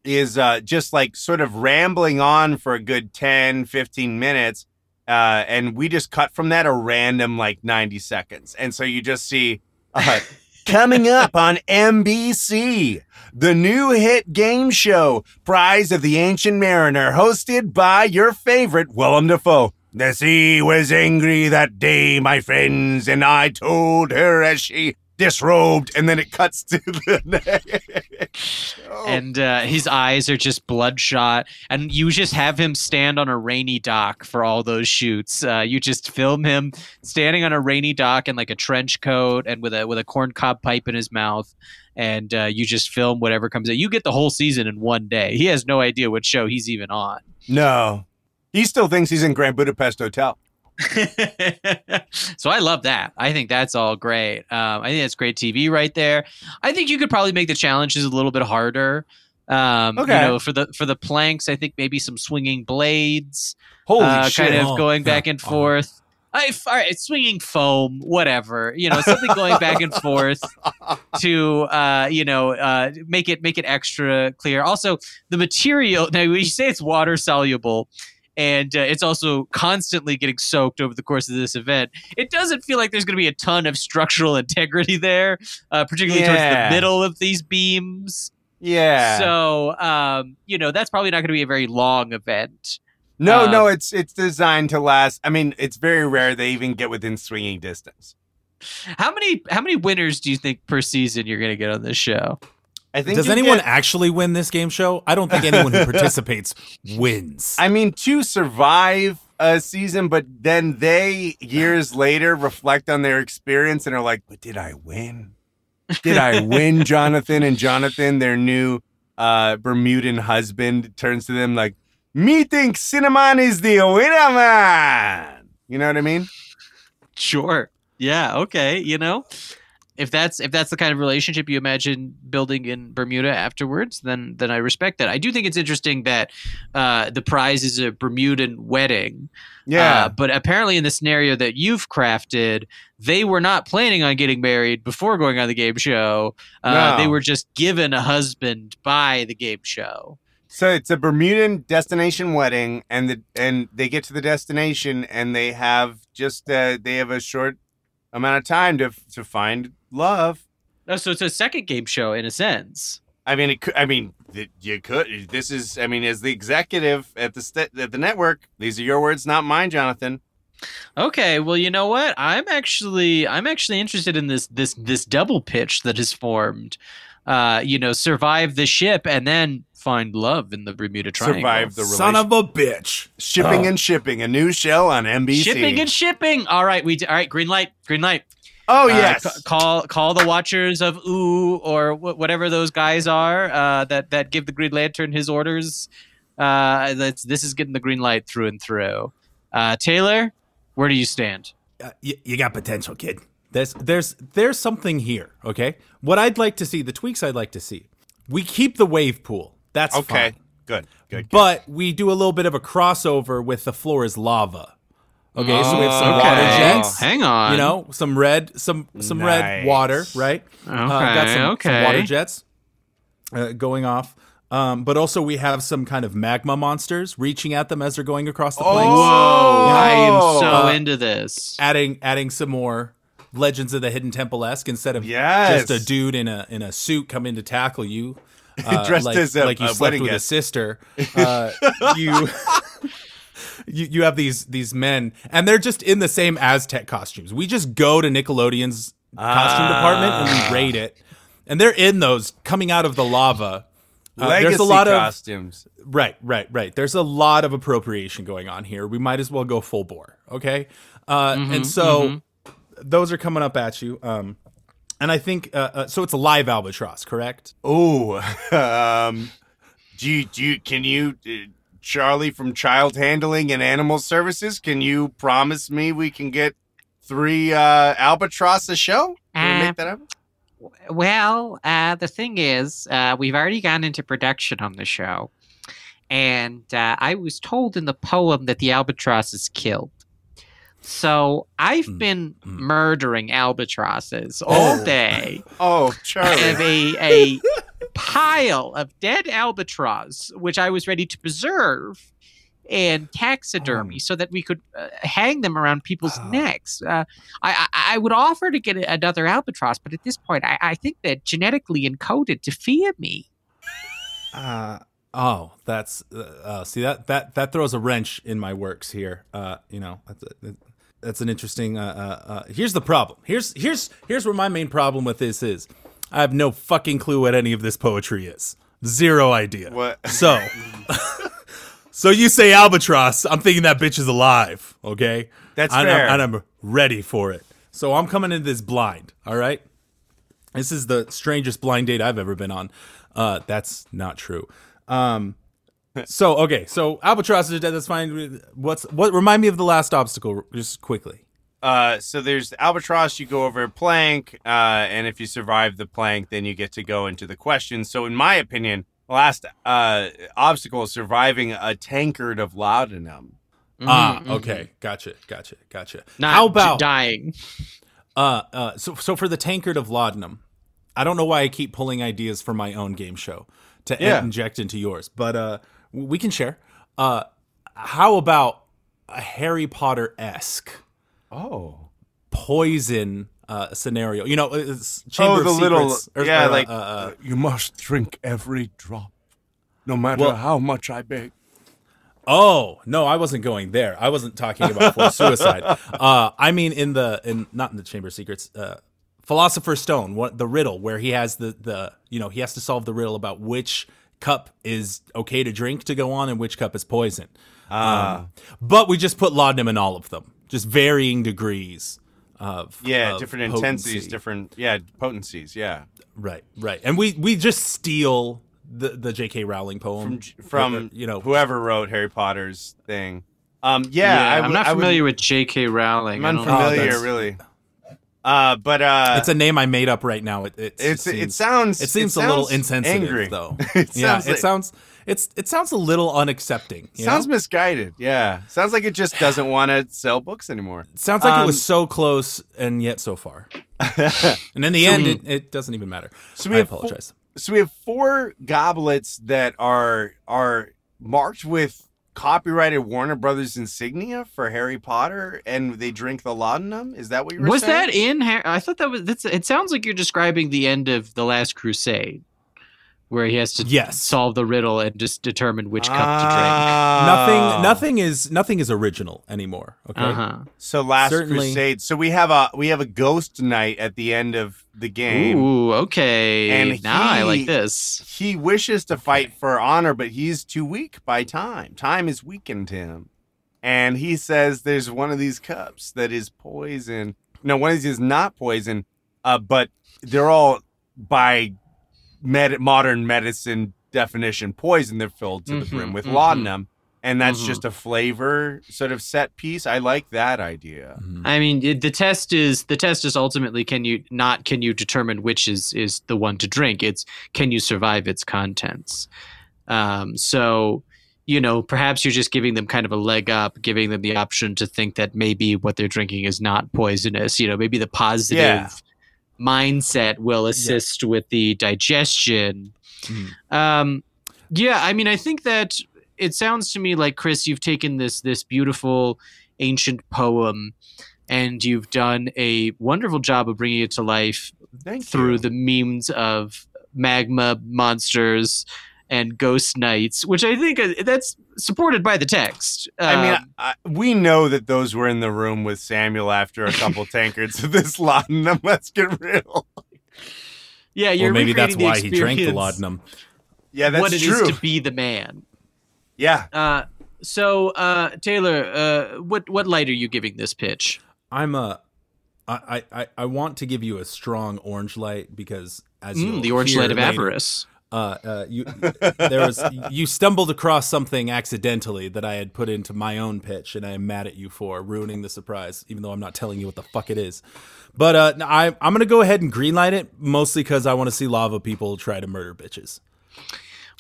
is uh, just like sort of rambling on for a good 10, 15 minutes. Uh, and we just cut from that a random like 90 seconds. And so you just see uh, Coming up on NBC, the new hit game show, Prize of the Ancient Mariner, hosted by your favorite Willem Dafoe. The sea was angry that day, my friends, and I told her as she disrobed, and then it cuts to *laughs* the next show. and uh, his eyes are just bloodshot. And you just have him stand on a rainy dock for all those shoots. Uh, you just film him standing on a rainy dock in like a trench coat and with a with a corncob pipe in his mouth. And uh, you just film whatever comes out. You get the whole season in one day. He has no idea what show he's even on. No, he still thinks he's in Grand Budapest Hotel. *laughs* so I love that. I think that's all great. Um, I think that's great TV right there. I think you could probably make the challenges a little bit harder. Um, Okay. You know, for the for the planks, I think maybe some swinging blades, Holy uh, shit! kind of Oh, going yeah. back and Oh. forth. I, all right, swinging foam, whatever. You know, something going back and forth *laughs* to, uh, you know, uh, make it make it extra clear. Also, the material. Now, when you say it's water soluble, and uh, it's also constantly getting soaked over the course of this event, it doesn't feel like there's going to be a ton of structural *laughs* integrity there, uh, particularly towards the middle of these beams. yeah. So, um, you know, that's probably not going to be a very long event. no, um, no, it's it's designed to last. I mean, it's very rare they even get within swinging distance. How many how many winners do you think per season you're going to get on this show? I think. Does anyone get- actually win this game show? I don't think anyone who *laughs* participates wins. I mean, to survive a season, but then they years later reflect on their experience and are like, "But did I win? Did I win, *laughs* Jonathan?" And Jonathan, their new uh, Bermudan husband, turns to them like, "Me think Cinnamon is the winner, man." You know what I mean? Sure. Yeah. Okay. You know, if that's if that's the kind of relationship you imagine building in Bermuda afterwards, then then I respect that. I do think it's interesting that uh, the prize is a Bermudan wedding. Yeah. Uh, but apparently, in the scenario that you've crafted, they were not planning on getting married before going on the game show. Uh, No. They were just given a husband by the game show. So it's a Bermudan destination wedding, and the and they get to the destination, and they have just uh, they have a short amount of time to to find love. Oh, so it's a second game show in a sense. I mean, it could. I mean, you could. This is. I mean, as the executive at the st- at the network, these are your words, not mine, Jonathan. Okay, well, you know what? I'm actually I'm actually interested in this this this double pitch that is formed. Uh, you know, survive the ship and then find love in the Bermuda Triangle. Survive the Son of a bitch. shipping Oh. and shipping, a new show on NBC. shipping and shipping. All right, we d- all right. Green light, green light. Oh Uh, yes, call call the Watchers of Ooh or wh- whatever those guys are uh, that that give the Green Lantern his orders. Uh, that's this is getting the green light through and through. Uh, Taylor, where do you stand? Uh, you, you got potential, kid. There's there's there's something here. Okay, what I'd like to see, the tweaks I'd like to see, we keep the wave pool. That's okay, fine. good, good. good. But we do a little bit of a crossover with the floor is lava. Okay, so we have some Oh, water okay. jets. Hang on. You know, some red, some some red water, right? Okay. Uh, got some, some water jets uh, going off. Um, but also we have some kind of magma monsters reaching at them as they're going across the planks. Whoa! I am so Uh, into this. adding adding some more Legends of the Hidden Temple esque instead of Yes. just a dude in a in a suit coming to tackle you, *laughs* uh, Dressed like, as a- like you a slept with guest. a sister. *laughs* Uh, you. You, you have these these men and they're just in the same Aztec costumes. We just go to Nickelodeon's costume department and Ah. we raid it, and they're in those coming out of the lava. Uh, Legacy there's a lot of costumes. Right, right, right. There's a lot of appropriation going on here. We might as well go full bore, okay? Uh, Mm-hmm, and so those are coming up at you. Um, and I think uh, uh, so. It's a live albatross, correct? Oh, *laughs* um, do you, do you, can you, uh, Charlie from Child Handling and Animal Services, can you promise me we can get three uh, albatross a show? Can we Uh, make that happen? Well, uh, the thing is, uh, we've already gone into production on the show, and uh, I was told in the poem that the albatross is killed. So I've Mm, been mm. murdering albatrosses all Oh. day. Oh, I have Charlie. a, a *laughs* pile of dead albatross, which I was ready to preserve and taxidermy Um. so that we could uh, hang them around people's Oh. necks. Uh, I, I I would offer to get another albatross, but at this point, I, I think they're genetically encoded to fear me. Uh, oh, that's uh, uh, see that that that throws a wrench in my works here. Uh, you know, that's, that's an interesting. Uh, uh, uh, here's the problem. Here's here's here's where my main problem with this is. I have no fucking clue what any of this poetry is. Zero idea. What? So, *laughs* so you say albatross? I'm thinking that bitch is alive. Okay, That's and fair. I'm, and I'm ready for it. So I'm coming into this blind. All right. This is the strangest blind date I've ever been on. Uh, that's not true. Um, *laughs* so okay, so albatross is dead. That's fine. What's what? Remind me of the last obstacle, just quickly. Uh, so there's albatross. You go over a plank, uh, and if you survive the plank, then you get to go into the question. So, in my opinion, the last uh, obstacle is surviving a tankard of laudanum. Ah, Mhm, okay, gotcha, gotcha, gotcha. Not How about dying? *laughs* uh, uh, so so for the tankard of laudanum? I don't know why I keep pulling ideas for my own game show to Yeah. inject into yours, but uh, we can share. Uh, how about a Harry Potter esque? Oh, poison uh, scenario. You know, it's oh, Chamber the of little Secrets, or- yeah, or, uh, like uh, uh, you must drink every drop, no matter Well- how much I beg. oh no, I wasn't going there. I wasn't talking about for *laughs* suicide. Uh, I mean, in the in not in the Chamber of Secrets. Uh, Philosopher's Stone, what the riddle where he has the the you know he has to solve the riddle about which cup is okay to drink to go on and which cup is poison. Ah. Um, but we just put laudanum in all of them, just varying degrees of Yeah, of different intensities, different yeah potencies. Yeah, Right, right, and we we just steal the the J.K. Rowling poem from from you know whoever wrote Harry Potter's thing. Um, yeah, I I'm not I would- familiar with J.K. Rowling. I'm I don't know. unfamiliar, that's- really. Uh, but uh, It's a name I made up right now. It it, it's it seems, sounds it seems a little sounds insensitive angry. though. *laughs* it yeah, sounds it sounds it's it sounds a little unaccepting. you sounds know? misguided. Yeah, sounds like it just doesn't *sighs* want to sell books anymore. It sounds like it um, was so close and yet so far. *laughs* And in the end, it, it doesn't even matter. So we I have four- apologize. so we have four goblets that are are marked with copyrighted Warner Brothers insignia for Harry Potter, and they drink the laudanum. Is that what you were Was saying? that in? Har- I thought that was. That's. It sounds like you're describing the end of the Last Crusade, where he has to Yes. solve the riddle and just determine which cup to drink. Nothing nothing is nothing is original anymore. Okay. Uh huh. So Last Certainly- Crusade. So we have a we have a ghost knight at the end of the game. Ooh, okay. And now I like this. He wishes to fight for honor, but he's too weak by time. Time has weakened him. And he says there's one of these cups that is poison. No, one of these is not poison, uh, but they're all by med- modern medicine definition poison. They're filled to the Mhm, brim with mhm. laudanum. And that's Mhm. just a flavor sort of set piece. I like that idea. Mhm. I mean, the test is the test is ultimately can you not can you determine which is is the one to drink. It's can you survive its contents. Um, so, you know, perhaps you're just giving them kind of a leg up, giving them the option to think that maybe what they're drinking is not poisonous. You know, maybe the positive Yeah. Mindset will assist with the digestion. Mhm. Um, yeah, I mean, I think that it sounds to me like Chris, you've taken this this beautiful ancient poem, and you've done a wonderful job of bringing it to life Thank through you. the memes of magma monsters and ghost knights, which I think uh, that's supported by the text. I mean, Um, I, we know that those were in the room with Samuel after a couple *laughs* tankards of this laudanum. Let's get real. yeah, you're Or maybe that's why he drank the laudanum. Yeah, that's what it is true. to be the man. yeah. Uh, so, uh, Taylor, uh, what what light are you giving this pitch? I'm a. I, I, I want to give you a strong orange light because as Mm, the orange light of later, avarice. Uh, uh, you there was you stumbled across something accidentally that I had put into my own pitch, and I am mad at you for ruining the surprise, even though I'm not telling you what the fuck it is. But uh, I I'm gonna go ahead and greenlight it mostly because I want to see lava people try to murder bitches.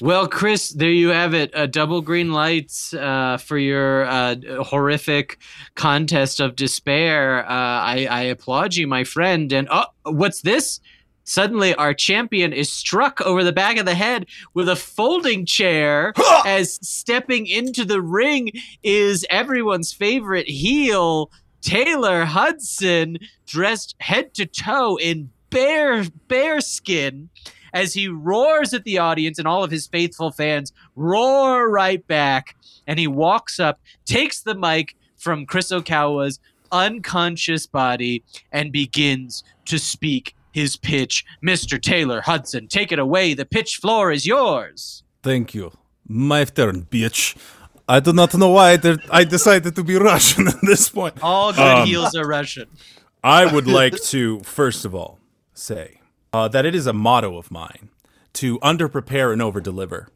Well, Chris, there you have it. Uh, double green lights uh, for your uh, horrific contest of despair. Uh, I, I applaud you, my friend. And oh, what's this? Suddenly, our champion is struck over the back of the head with a folding chair *laughs* as stepping into the ring is everyone's favorite heel, Taylor Hudson, dressed head to toe in bear bear skin as he roars at the audience and all of his faithful fans roar right back. And he walks up takes the mic from Chris Okawa's unconscious body and begins to speak his pitch Mr. Taylor Hudson take it away the pitch floor is yours Thank you. My turn, bitch. I do not know why I I decided to be *laughs* Russian at this point. all good Um, heels are Russian I would like to, first of all, say uh, that it is a motto of mine to under prepare and over deliver.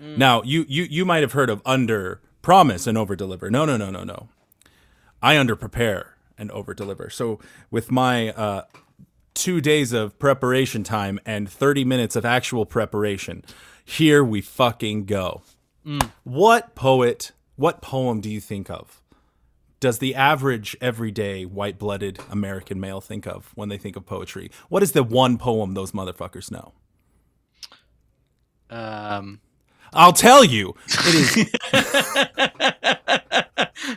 Now, you, you you might have heard of under promise and over deliver. No, no, no, no, no. I under prepare and over deliver. So with my uh, two days of preparation time and 30 minutes of actual preparation, here we fucking go. What poet, what poem do you think of? does the average everyday white-blooded American male think of when they think of poetry? What is the one poem those motherfuckers know? um I'll tell you. It is *laughs*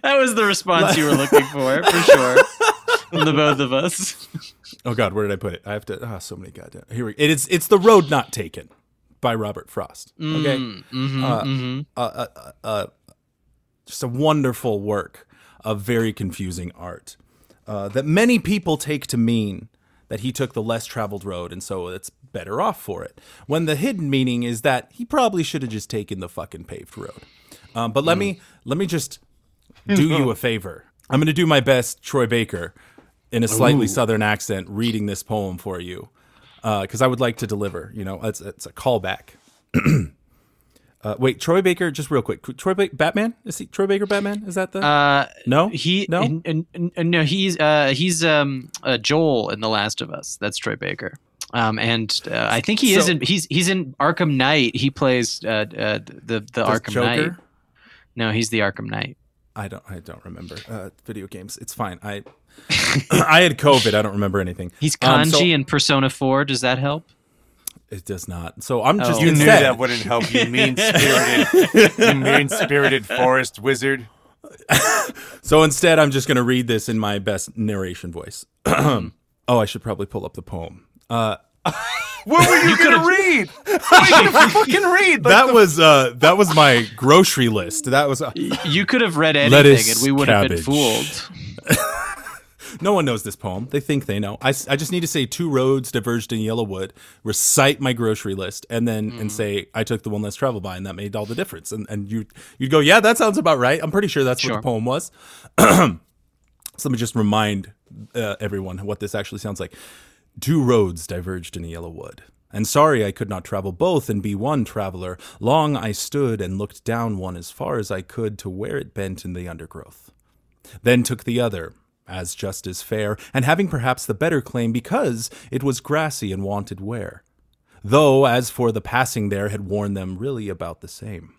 that was the response you were looking for, for sure. *laughs* From the both of us. *laughs* Oh god, where did I put it? I have to ah so many goddamn. Here we It is it's The Road Not Taken by Robert Frost. Okay? Mm-hmm, Uh, mm-hmm. uh, uh, uh, uh, just a wonderful work of very confusing art uh, that many people take to mean that he took the less traveled road and so it's better off for it. When the hidden meaning is that he probably should have just taken the fucking paved road. Um, but let me let me just do you *laughs* a favor. I'm going to do my best, Troy Baker, in a slightly southern accent, reading this poem for you because I would like to deliver. You know, it's it's a callback. *clears throat* uh, wait, Troy Baker, just real quick. Troy ba- Batman is he Troy Baker Batman? Is that the Uh no? he no. n- n- n- no he's uh he's um uh, Joel in The Last of Us. That's Troy Baker. Um and uh, I think he is So- in he's he's in Arkham Knight. He plays uh, uh the the Does Arkham Knight. No, he's the Arkham Knight. I don't. I don't remember uh, video games. It's fine. I *laughs* I had COVID. I don't remember anything. He's Um, Kanji so- in Persona 4. Does that help? It does not. So I'm just Oh. You knew that wouldn't help. You mean spirited, you mean spirited forest wizard. *laughs* So instead, I'm just going to read this in my best narration voice. *clears throat* oh, I should probably pull up the poem. Uh, *laughs* What were you, gonna read? *laughs* What were you gonna fucking read? Like that was uh, that was my grocery list. That was uh, You could have read anything Lettuce, and we would have been fooled. *laughs* no one knows this poem. They think they know. I, I just need to say two roads diverged in Yellowwood, recite my grocery list, and then and say I took the one less traveled by, and that made all the difference. And and you you'd go, yeah, that sounds about right. I'm pretty sure that's what the poem was. *clears throat* so let me just remind uh, everyone what this actually sounds like. Two roads diverged in a yellow wood. And sorry I could not travel both and be one traveler. Long I stood and looked down one as far as I could to where it bent in the undergrowth. Then took the other, as just as fair, and having perhaps the better claim because it was grassy and wanted wear. Though, as for the passing there, had worn them really about the same.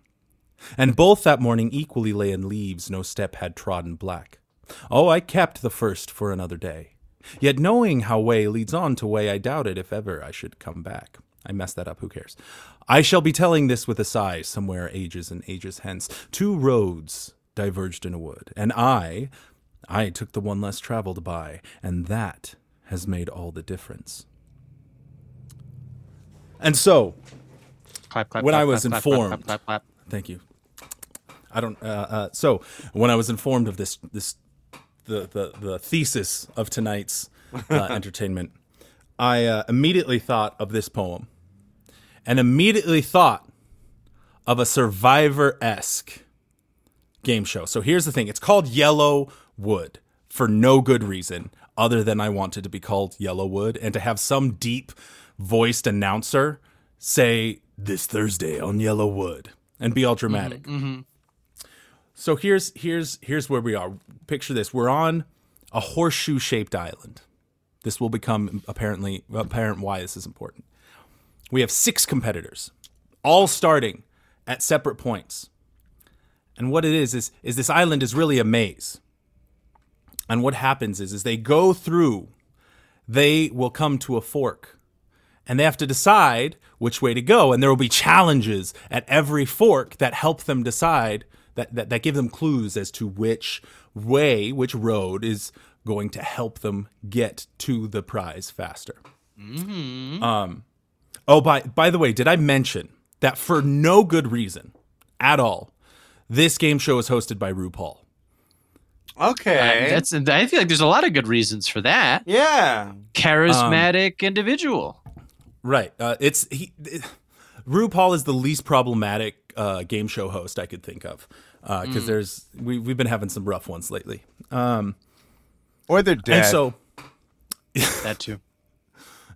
And both that morning equally lay in leaves, no step had trodden black. Oh, I kept the first for another day. Yet knowing how way leads on to way, I doubted if ever I should come back. I messed that up, who cares? I shall be telling this with a sigh, somewhere ages and ages hence. Two roads diverged in a wood, and I, I took the one less traveled by, and that has made all the difference. And so, Clap, clap, When clap, I was informed-. Thank you. I don't. Uh, uh, so when I was informed of this, this the the, the thesis of tonight's uh, *laughs* entertainment, I uh, immediately thought of this poem, and immediately thought of a Survivor esque game show. So here's the thing: it's called Yellow Wood for no good reason other than I wanted to be called Yellow Wood and to have some deep voiced announcer say this Thursday on Yellow Wood and be all dramatic. So here's here's here's where we are. Picture this: we're on a horseshoe-shaped island. This will become apparently apparent why this is important. We have six competitors, all starting at separate points. And what it is is is this island is really a maze. And what happens is is they go through, they will come to a fork. and they have to decide which way to go. And there will be challenges at every fork that help them decide that, that, that give them clues as to which way, which road is going to help them get to the prize faster. Um, oh, by by the way, did I mention that for no good reason at all, this game show is hosted by RuPaul. Okay. Uh, that's. I feel like there's a lot of good reasons for that. yeah. Charismatic individual. Right. Uh, it's he. It, RuPaul is the least problematic uh, game show host I could think of because there's we we've been having some rough ones lately. Um, Or they're dead. and so *laughs* That too.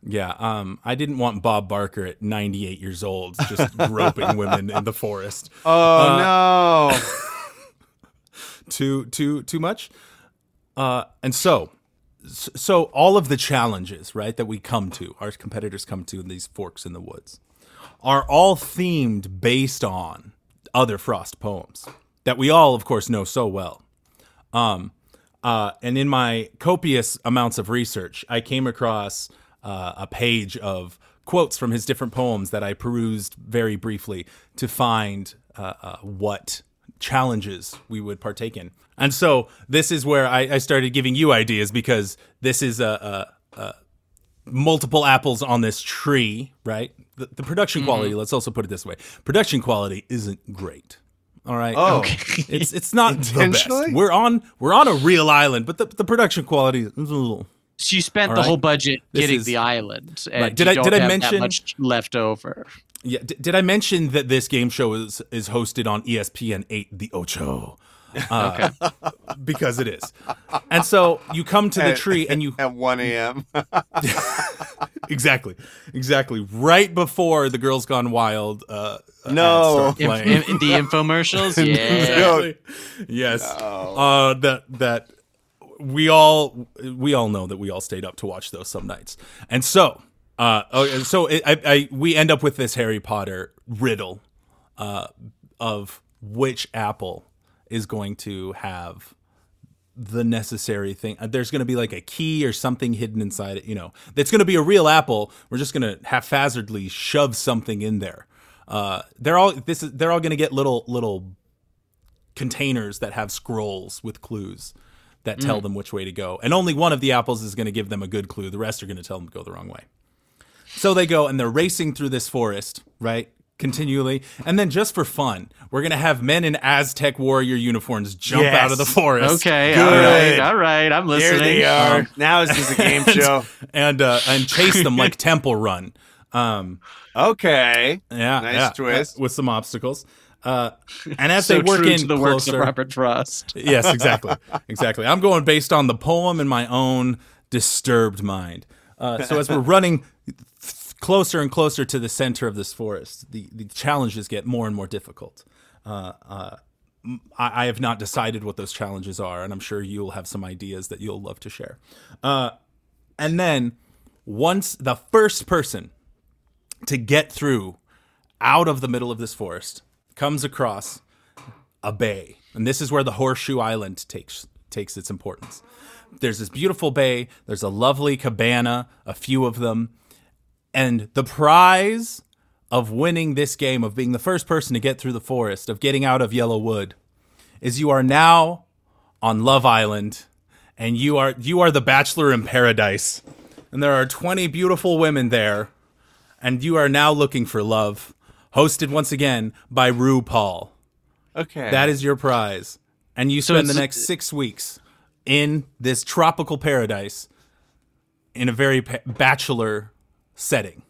yeah, um, I didn't want Bob Barker at 98 years old just *laughs* groping women in the forest. oh no. *laughs* too too too much uh and so so all of the challenges right that we come to our competitors come to in these forks in the woods are all themed based on other frost poems that we all of course know so well um uh and in my copious amounts of research i came across uh, a page of quotes from his different poems that i perused very briefly to find uh, uh, what challenges we would partake in. And so this is where I, I started giving you ideas because this is a, a, a multiple apples on this tree, right? The, the production mm-hmm. quality. Let's also put it this way: production quality isn't great. All right. Oh. It's it's not *laughs* the best. We're on we're on a real island, but the, the production quality is a little. So you spent All the right. whole budget This getting is- the island, and Right. Did you I- don't did I mention- that much left over? Yeah. D- did I mention that this game show is is hosted on ESPN eight, the Ocho? Uh, because it is. And so you come to the tree and you *laughs* At 1 a.m. *laughs* exactly, exactly right before the Girls Gone Wild. Uh, No. ads. In, in the infomercials, *laughs* yeah. exactly. Yes. Uh, that that we all we all know that we all stayed up to watch those some nights, and so uh, oh, and so it, I, I we end up with this Harry Potter riddle uh, of which apple is going to have the necessary thing. Uh, There's going to be like a key or something hidden inside it. You know, it's going to be a real apple. We're just going to haphazardly shove something in there. Uh, they're all this is they're all going to get little little containers that have scrolls with clues that tell them which way to go. And only one of the apples is going to give them a good clue. The rest are going to tell them to go the wrong way. So they go and they're racing through this forest, right? Continually. And then just for fun, we're going to have men in Aztec warrior uniforms jump Yes. out of the forest. Okay, Good. all right, all right. I'm listening. Here listening. they are. now this is a game *laughs* show. And uh, and chase them like *laughs* Temple Run. Um, Okay. yeah, Nice yeah, twist. with some obstacles. Uh, and as So they work true in to the works of closer- Robert Frost. yes, exactly, *laughs* exactly. I'm going based on the poem and my own disturbed mind. Uh, so as we're running th- closer and closer to the center of this forest, the, the challenges get more and more difficult. Uh, uh, I, I have not decided what those challenges are, and I'm sure you'll have some ideas that you'll love to share. Uh, and then once the first person to get through out of the middle of this forest comes across a bay. And this is where the Horseshoe Island takes takes its importance. There's this beautiful bay, there's a lovely cabana, a few of them, and the prize of winning this game of being the first person to get through the forest, of getting out of Yellow Wood is you are now on Love Island and you are you are the bachelor in paradise. And there are 20 beautiful women there and you are now looking for love, hosted once again by RuPaul. Okay. That is your prize. And you spend the next six weeks in this tropical paradise in a very pa- bachelor setting.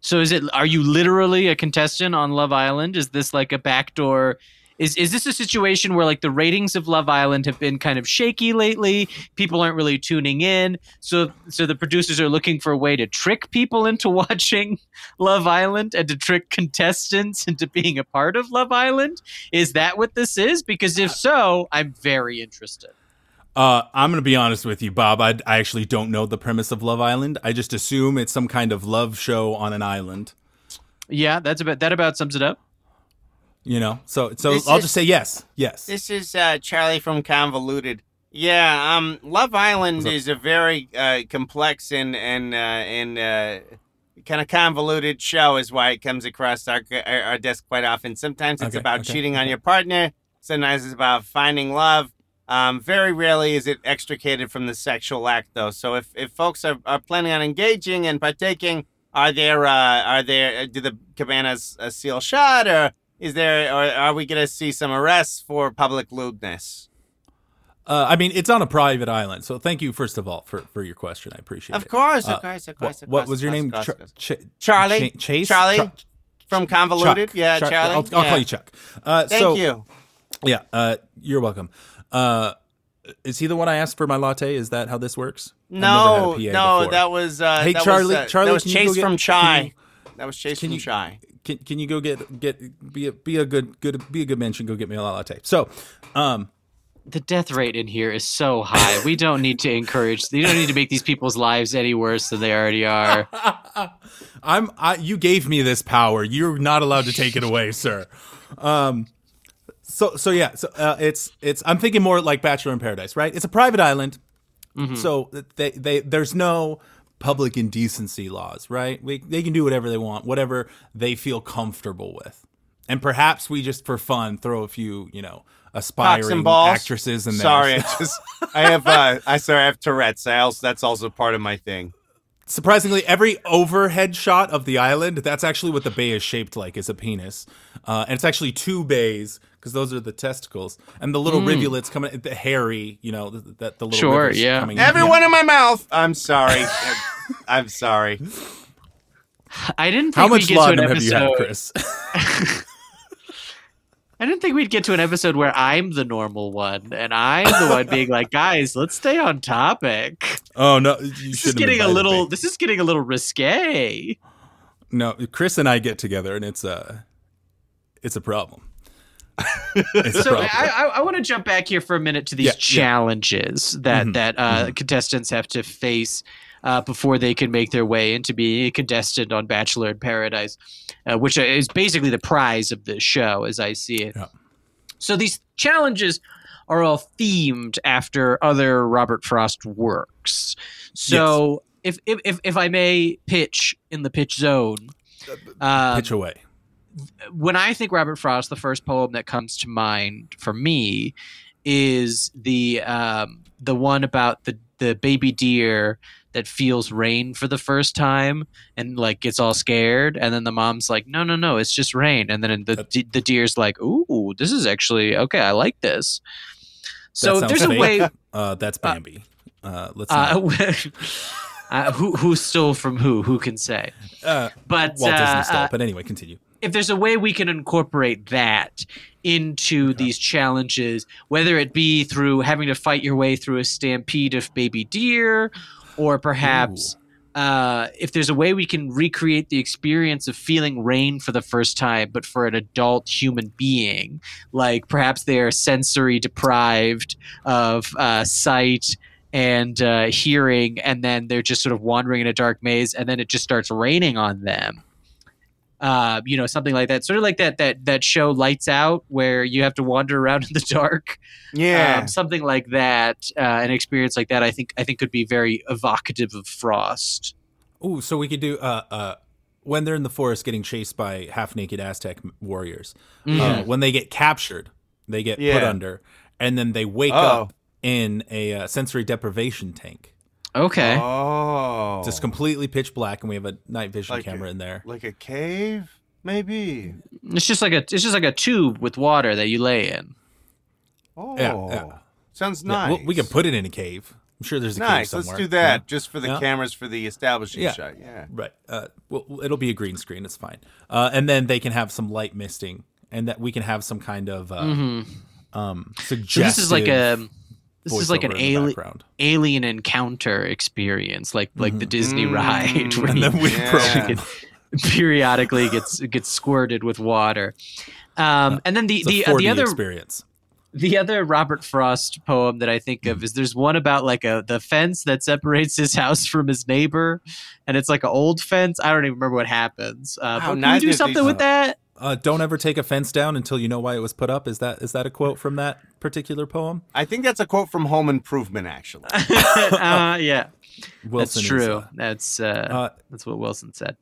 So is it? Are you literally a contestant on Love Island? Is this like a backdoor? Is is this a situation where like the ratings of Love Island have been kind of shaky lately? People aren't really tuning in, so so the producers are looking for a way to trick people into *laughs* watching Love Island and to trick contestants into being a part of Love Island. Is that what this is? Because if so, I'm very interested. Uh, I'm going to be honest with you, Bob. I, I actually don't know the premise of Love Island. I just assume it's some kind of love show on an island. Yeah, that's about that about sums it up. You know, so so This I'll is- just say yes, yes. This is uh, Charlie from Convoluted. Yeah, um, Love Island is a very uh, complex and and uh, and uh, kind of convoluted show, is why it comes across our, our, our desk quite often. Sometimes it's Okay, about okay, cheating on your partner. Sometimes it's about finding love. Um, very rarely is it extricated from the sexual act, though. So if, if folks are, are planning on engaging and partaking, are there uh, are there do the cabanas uh, seal shut, or is there or are we going to see some arrests for public lewdness? Uh, I mean, it's on a private island, so thank you first of all for, for your question. I appreciate Of it. course, Uh, of course, of What, course. of what course, was your course, name? course, Char- Ch- Charlie? Cha- Chase. Charlie? From convoluted, Chuck. yeah, Chuck. Charlie. I'll, I'll yeah. call you Chuck. Uh, Thank so, you. Yeah, uh, you're welcome. Uh, is he the one I asked for my latte? Is that how this works? No, had a PA no, before. that was uh, Hey, that Charlie- Was, uh, Charlie, that was Chase go get- from can Chai. you- that was Chase can from you- Chai. Can, can you go get get be a, be a good good be a good mention? Go get me a latte. So, um, The death rate in here is so high. We don't need to encourage. You don't need to make these people's lives any worse than they already are. *laughs* I'm I, you gave me this power. You're not allowed to take it away, sir. Um, so so yeah, so uh, it's it's I'm thinking more like Bachelor in Paradise, right? It's a private island, so they they there's no public indecency laws, right? We, they can do whatever they want, whatever they feel comfortable with, and perhaps we just for fun throw a few, you know, aspiring and actresses in there. Sorry, I *laughs* just I have uh, I sorry I have Tourette's. I also that's also part of my thing. Surprisingly, every overhead shot of the island, that's actually what the bay is shaped like, is a penis. Uh, and it's actually two bays, because those are the testicles. And the little rivulets coming, the hairy, you know, that the, the little Sure, yeah. coming Everyone in my mouth. I'm sorry. *laughs* I'm sorry. I didn't think How much get to an laudanum have you had. Chris? *laughs* *laughs* I didn't think we'd get to an episode where I'm the normal one and I'm the one being like, *laughs* guys, let's stay on topic. oh, no. This is getting a little. me. This is getting a little risque. No, Chris and I get together, and it's a, it's a problem. *laughs* It's a So problem. I, I, I want to jump back here for a minute to these Yeah, yeah. challenges that Mhm, that uh, contestants have to face uh, before they can make their way into being a contestant on Bachelor in Paradise, uh, which is basically the prize of the show, as I see it. Yeah. So these challenges are all themed after other Robert Frost works. So if, if if if I may pitch in the pitch zone. Uh, Pitch away. when I think Robert Frost, the first poem that comes to mind for me is the um, the one about the the baby deer that feels rain for the first time and like gets all scared, and then the mom's like, "No, no, no, it's just rain," and then the de- the deer's like, "Ooh, this is actually okay. I like this." So That there's a way. Uh, that's Bambi. Uh, let's not. Uh, *laughs* uh, who who stole from who? Who can say? Uh, But Walt Disney uh, stole. uh, but anyway, continue. if there's a way we can incorporate that into these challenges, whether it be through having to fight your way through a stampede of baby deer, or perhaps uh, if there's a way we can recreate the experience of feeling rain for the first time, but for an adult human being, like perhaps they are sensory deprived of uh, sight and uh, hearing, and then they're just sort of wandering in a dark maze, and then it just starts raining on them uh, you know, something like that. Sort of like that that that show Lights Out, where you have to wander around in the dark. Yeah. Um, something like that, uh, an experience like that. I think I think could be very evocative of Frost. Ooh, so we could do uh uh when they're in the forest getting chased by half naked Aztec warriors. Mm-hmm. Uh, when they get captured, they get put under, and then they wake Oh. up in a uh, sensory deprivation tank. Okay. Oh. Just completely pitch black, and we have a night vision Like camera a- in there. like a cave, maybe. It's just like a it's just like a tube with water that you lay in. Oh. Yeah, yeah. Sounds Yeah, nice. well, we can put it in a cave. I'm sure there's a cave somewhere. Nice. Let's do that Yeah. just for the Yeah. cameras for the establishing Yeah. shot. Yeah. Right. Uh, well, it'll be a green screen. It's fine. Uh, and then they can have some light misting, and that we can have some kind of uh, Mm-hmm. um, So this is like a this is like an voiceover in the alien alien encounter experience, like like the Disney Mm. ride, where And you then we *laughs* Yeah. program. periodically gets gets squirted with water. Um, and then the It's the uh, the other experience. the other Robert Frost poem that I think of is there's one about like a the fence that separates his house from his neighbor, and it's like an old fence. I don't even remember what happens. Uh, Wow, but can we do something with that? Uh, "Don't ever take a fence down until you know why it was put up." Is that is that a quote from that particular poem? I think that's a quote from Home Improvement, actually. *laughs* uh, yeah, Wilson that's true. uh, that's uh, uh, that's what Wilson said.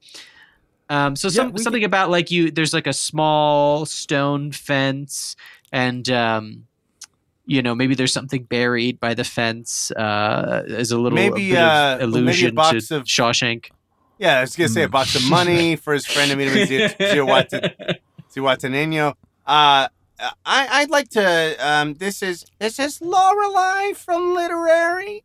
Um, so some, we something about like you, there's like a small stone fence, and um, you know maybe there's something buried by the fence uh, as a little Maybe, bit uh, of maybe a illusion box to of- Shawshank. Yeah, I was gonna say a box of money for his friend Emilio Zihuatanejo. Uh, I I'd like to. Um, this is this is Lorelei from Literary.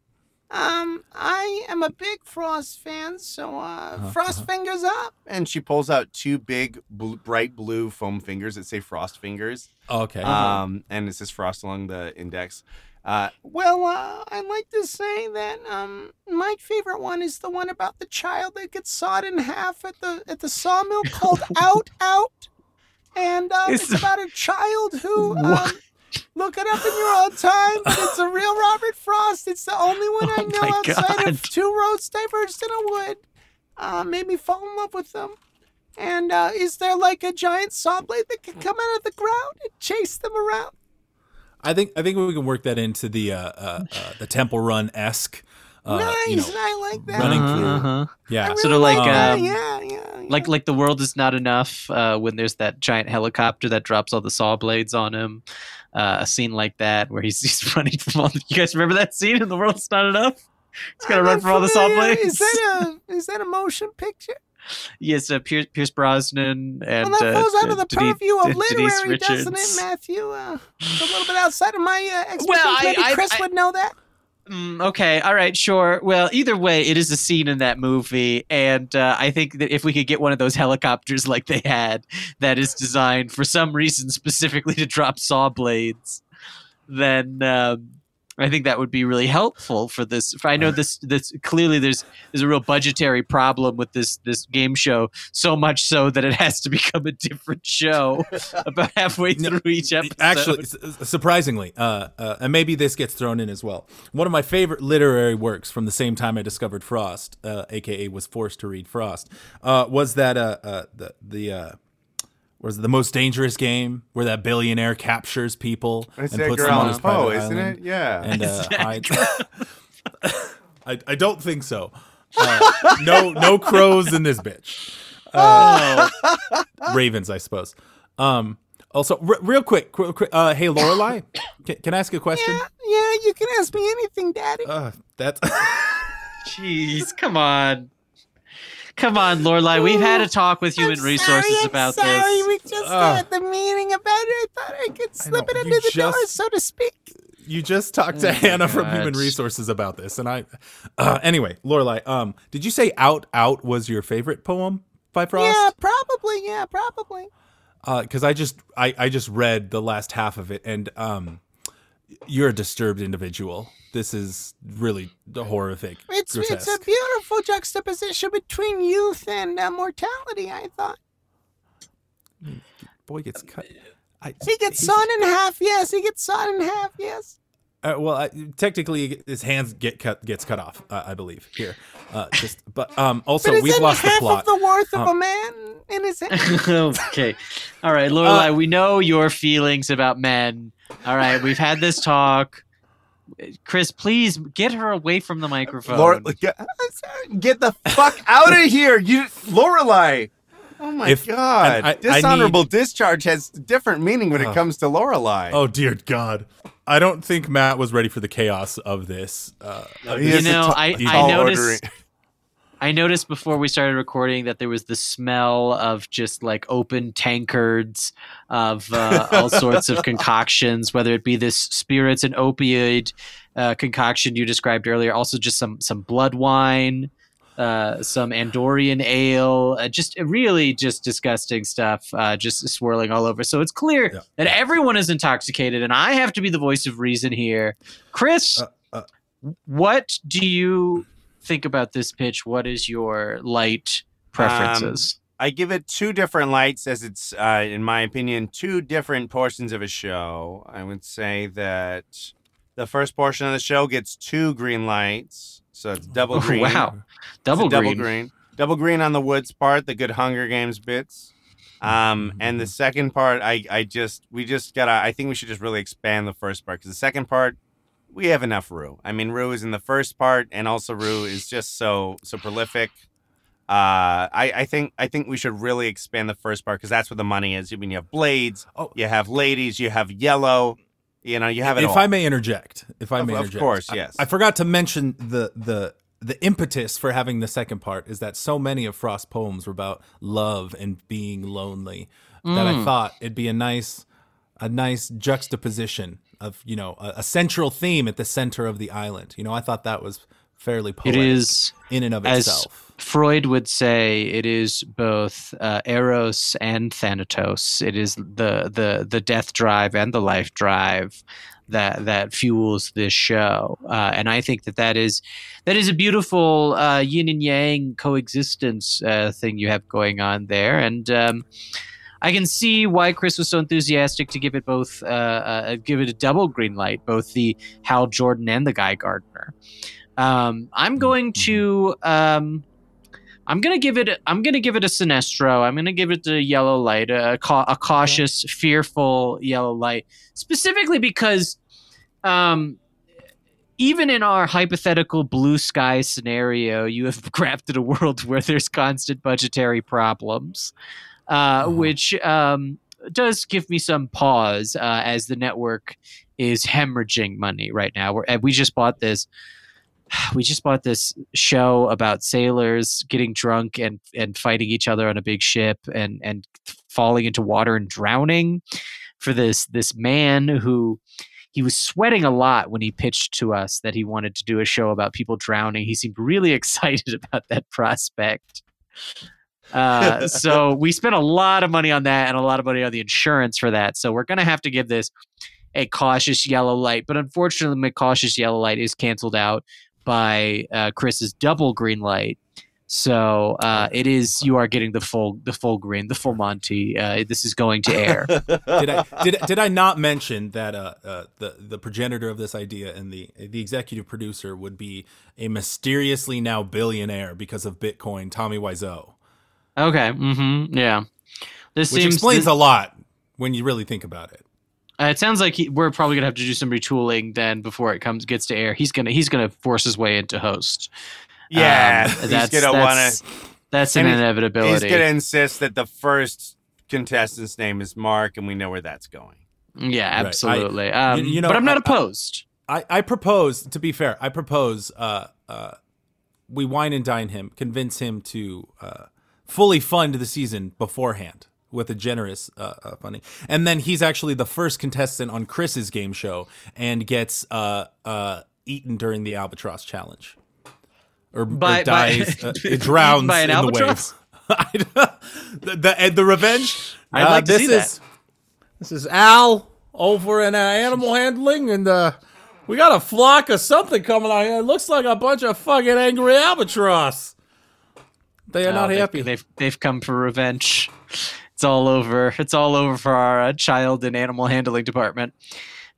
Um, I am a big Frost fan, so uh, Uh-huh, Frost uh-huh. fingers up. And she pulls out two big, bright blue foam fingers that say Frost fingers. okay. Um, and it says Frost along the index. Uh, well, uh, I'd like to say that um, my favorite one is the one about the child that gets sawed in half at the at the sawmill called *laughs* Out Out, and um, Is it's about a child who. Um, Look it up in your own time. But it's a real *laughs* Robert Frost. It's the only one I Oh know my outside God. of two roads diverged in a wood. Uh, made me fall in love with them. And uh, is there like a giant saw blade that can come out of the ground and chase them around? I think I think we can work that into the uh, uh, uh, the Temple Run esque. Uh, nice, you know, I like that. running Uh-huh, through. uh-huh. yeah. Really Sort of like, that. um, yeah, yeah, yeah. like like the world is not enough uh, when there's that giant helicopter that drops all the saw blades on him uh, a scene like that where he's, *laughs* he's running from all the, you guys remember that scene in the world is not enough he's gotta I'm run not from all the saw blades Is that a *laughs* is that a motion picture? Yes uh, Pierce, Pierce Brosnan and well, that uh, falls out uh, of the Denise- purview of literary, doesn't it, Matthew? Uh, it's a little bit outside of my uh, expertise. Well, I- Maybe I- Chris I- would know that. Mm, okay, all right, sure. Well, either way, it is a scene in that movie, and uh, I think that if we could get one of those helicopters like they had, that is designed for some reason specifically to drop saw blades, then um, I think that would be really helpful for this. I know this. This clearly there's there's a real budgetary problem with this this game show, so much so that it has to *laughs* become a different show *laughs* about halfway through each episode. Actually, surprisingly, uh, uh, and maybe this gets thrown in as well. One of my favorite literary works from the same time I discovered Frost, uh, aka was forced to read Frost, uh, was that uh, uh, the the uh, was it the most dangerous game where that billionaire captures people It's and Edgar puts them on Allan his private Poe, isn't island. it? Yeah. And uh, I, *laughs* I, I don't think so. Uh, no, no crows in this bitch. Uh, ravens, I suppose. Um, also, r- real quick, qu- qu- uh, hey Lorelai, can, can I ask you a question? yeah, yeah. You can ask me anything, Daddy. Uh, that's *laughs* Jeez, come on. Come on, Lorelai. We've had a talk with Human I'm Resources sorry, I'm about sorry. this. We just Ugh. had the meeting about it. I thought I could slip know, it you under the door, just- so to speak. you just talked to Oh my Hannah from. Human Resources about this, and I. Uh, anyway, Lorelai, um, did you say "Out Out" was your favorite poem by Frost? Yeah, probably. Yeah, probably. because I just I, I just read the last half of it, and um, you're a disturbed individual. This is really horrific. It's it's a beautiful juxtaposition between youth and uh, mortality. I thought boy gets cut. I, he gets he's- sawn in half. Yes, he gets sawn in half. Yes. Uh, well, I, technically, his hands get cut gets cut off. Uh, I believe here. Uh, just, but um, also but we've isn't lost the plot. of the worth of Um, a man in his *laughs* hand? okay. All right, Lorelai, we know your feelings about men. All right, we've had this talk. Chris, please get her away from the microphone. Laura, get, get the fuck out of here, you Lorelai. Oh my If- god! and I- I Dishonorable discharge has different meaning when it comes to Lorelai. oh dear God! I don't think Matt was ready for the chaos of this. Uh, of You this- know, ta- I- I tall noticed- ordering- I noticed before we started recording that there was the smell of just like open tankards of uh, all sorts of *laughs* concoctions, whether it be this spirits and opioid uh, concoction you described earlier, also just some some blood wine, uh, some Andorian ale, uh, just really just disgusting stuff, uh, just swirling all over. So it's clear Yeah. that everyone is intoxicated, and I have to be the voice of reason here. Chris, Uh, what do you think about this pitch? What is your light preferences? I give it two different lights, as it's, uh, in my opinion, two different portions of a show. I would say that the first portion of the show gets two green lights, so it's double Oh, *laughs* green. wow. It's a double, double green. green. Double green on the woods part, the good Hunger Games bits. Um, and the second part, I, I just, we just gotta, I think we should just really expand the first part because the second part, we have enough Rue. I mean, Rue is in the first part, and also Rue is just so, so prolific. Uh, I, I think, I think we should really expand the first part because that's where the money is. I mean, you have blades, Oh. you have ladies, you have yellow, you know, you have it if all. I may interject, if I Of- may interject, of course, yes. I, forgot to mention the the the impetus for having the second part is that so many of Frost's poems were about love and being lonely that I Mm. thought it'd be a nice a nice juxtaposition of you know a, a central theme at the center of the island. You know, I thought that was fairly It poetic is, in and of as itself. Freud would say, it is both uh, Eros and Thanatos. It is the the the death drive and the life drive that that fuels this show, uh, and I think that that is that is a beautiful uh, yin and yang coexistence uh, thing you have going on there, and. Um, I can see why Chris was so enthusiastic to give it both, uh, uh, give it a double green light, both the Hal Jordan and the Guy Gardner. Um, I'm going to, um, I'm gonna give it, I'm gonna give it a Sinestro. I'm gonna give it a yellow light, a, a cautious, fearful yellow light, specifically because, um, even in our hypothetical blue sky scenario, you have *laughs* crafted a world where there's constant budgetary problems, uh, Uh-huh. which um, does give me some pause uh, as the network is hemorrhaging money right now. We're, we just bought this. *sighs* We just bought this show about sailors getting drunk and, and fighting each other on a big ship and, and falling into water and drowning for this this man who he was sweating a lot when he pitched to us that he wanted to do a show about people drowning. He seemed really *laughs* excited about that prospect. Uh, *laughs* so we spent a lot of money on that and a lot of money on the insurance for that. So we're gonna have to give this a cautious yellow light. But unfortunately, my cautious yellow light is canceled out by uh, Chris's double green light. So uh, it is you are getting the full the full green the full Monty. Uh, this is going to air. *laughs* did I did, did I not mention that uh, uh, the the progenitor of this idea and the the executive producer would be a mysteriously now billionaire because of Bitcoin, Tommy Wiseau, okay. Mm-hmm. Yeah. This which seems explains this- a lot when you really think about it. Uh, it sounds like he, we're probably gonna have to do some retooling then before it comes gets to air. He's gonna he's gonna force his way into host. yeah, Um, he's that's gonna want to. that's an inevitability. He's gonna insist that the first contestant's name is Mark, and we know where that's going. yeah, Right. I- absolutely. um, you know, but I'm not I- opposed. I, I propose, to be fair, I propose uh, uh, we wine and dine him, convince him to uh, fully fund the season beforehand with a generous uh, uh, funding. And then he's actually the first contestant on Chris's game show and gets uh, uh, eaten during the Albatross Challenge. Or, or By- by- dies, *laughs* uh, eaten drowns by an in albatross? *laughs* the wave. the, the, the revenge. I'd Uh, like to this see that. is, This is Al over in uh, animal handling, and uh, we got a flock of something coming out here. It looks like a bunch of fucking angry albatross. They are not they've- happy. They've they've come for revenge. It's all over. It's all over for our uh, child and animal handling department.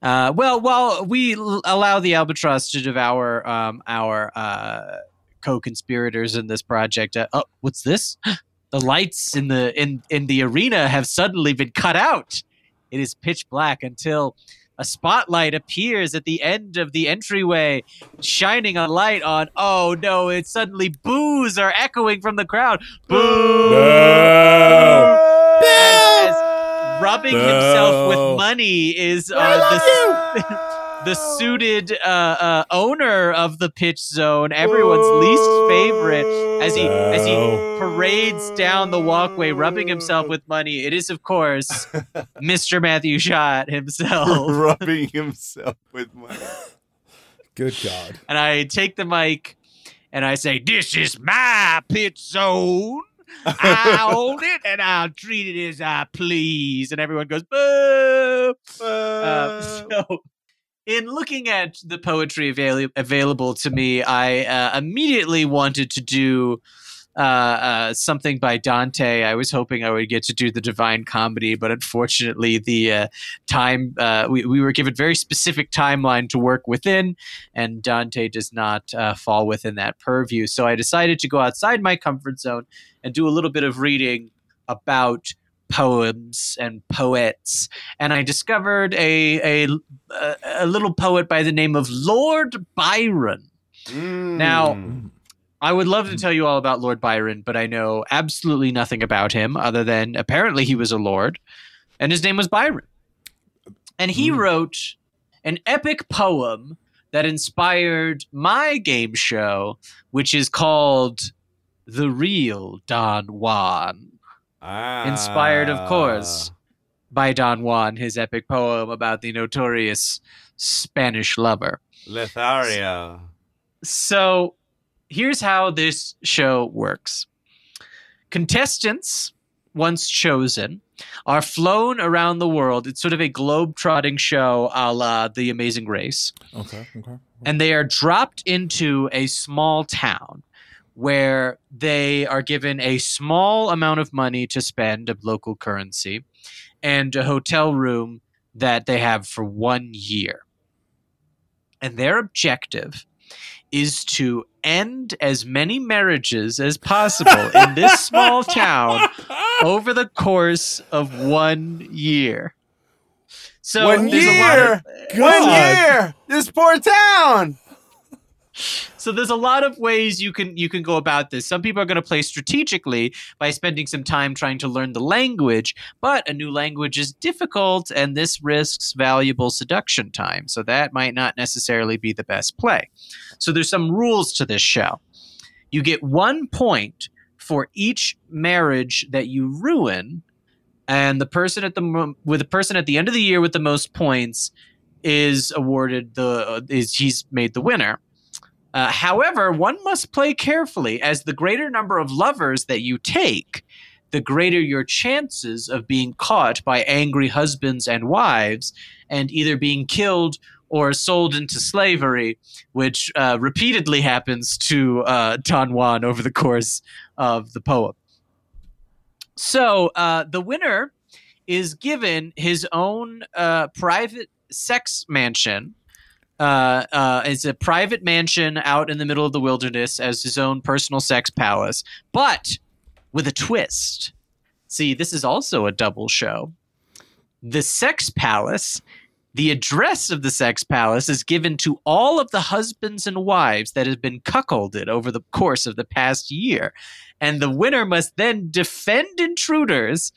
Uh, well, while we l- allow the albatross to devour um, our uh, co-conspirators in this project, uh, oh, what's this? *gasps* The lights in the in in the arena have suddenly been cut out. It is pitch black until a spotlight appears at the end of the entryway, shining a light on. Oh no! It's suddenly boos are echoing from the crowd. Boo! As, as rubbing himself with money is uh, the, *laughs* *laughs* the suited uh, uh, owner of the pitch zone, everyone's least favorite. As he as he parades down the walkway, rubbing himself with money, it is of course *laughs* Mr. Matthew Shot himself. *laughs* rubbing himself with money. Good God. and I take the mic and I say, "This is my pitch zone. I *laughs* own it, and I'll treat it as I please." And everyone goes, "Boo!" Uh, so, in looking at the poetry avail- available to me, I uh, immediately wanted to do uh, uh, something by Dante. I was hoping I would get to do the Divine Comedy, but unfortunately, the uh, time uh, we, we were given very specific timeline to work within, and Dante does not uh, fall within that purview. So I decided to go outside my comfort zone and do a little bit of reading about poems and poets, and I discovered a a a, little poet by the name of Lord Byron. Now, Mm. I would love to tell you all about Lord Byron, but I know absolutely nothing about him other than apparently he was a lord and his name was Byron. And he Mm. wrote an epic poem that inspired my game show, which is called The Real Don Juan. Inspired, of course, ah. by Don Juan, his epic poem about the notorious Spanish lover. Lothario. So here's how this show works contestants, once chosen, are flown around the world. It's sort of a globe trotting show a la The Amazing Race. Okay. Okay. And they are dropped into a small town where they are given a small amount of money to spend of local currency and a hotel room that they have for one year. And their objective is to end as many marriages as possible in this small *laughs* town over the course of one year. So One there's a lot of- One year. This poor town. So there's a lot of ways you can you can go about this. Some people are going to play strategically by spending some time trying to learn the language, but a new language is difficult and this risks valuable seduction time. So that might not necessarily be the best play. So there's some rules to this show. You get 1 point for each marriage that you ruin and the person at the with the person at the end of the year with the most points is awarded the is he's made the winner. Uh, however, one must play carefully, as the greater number of lovers that you take, the greater your chances of being caught by angry husbands and wives and either being killed or sold into slavery, which uh, repeatedly happens to uh, Don Juan over the course of the poem. So uh, the winner is given his own uh, private sex mansion uh, uh, it's a private mansion out in the middle of the wilderness as his own personal sex palace, but with a twist. See, this is also a double show. The sex palace, the address of the sex palace is given to all of the husbands and wives that have been cuckolded over the course of the past year. And the winner must then defend intruders,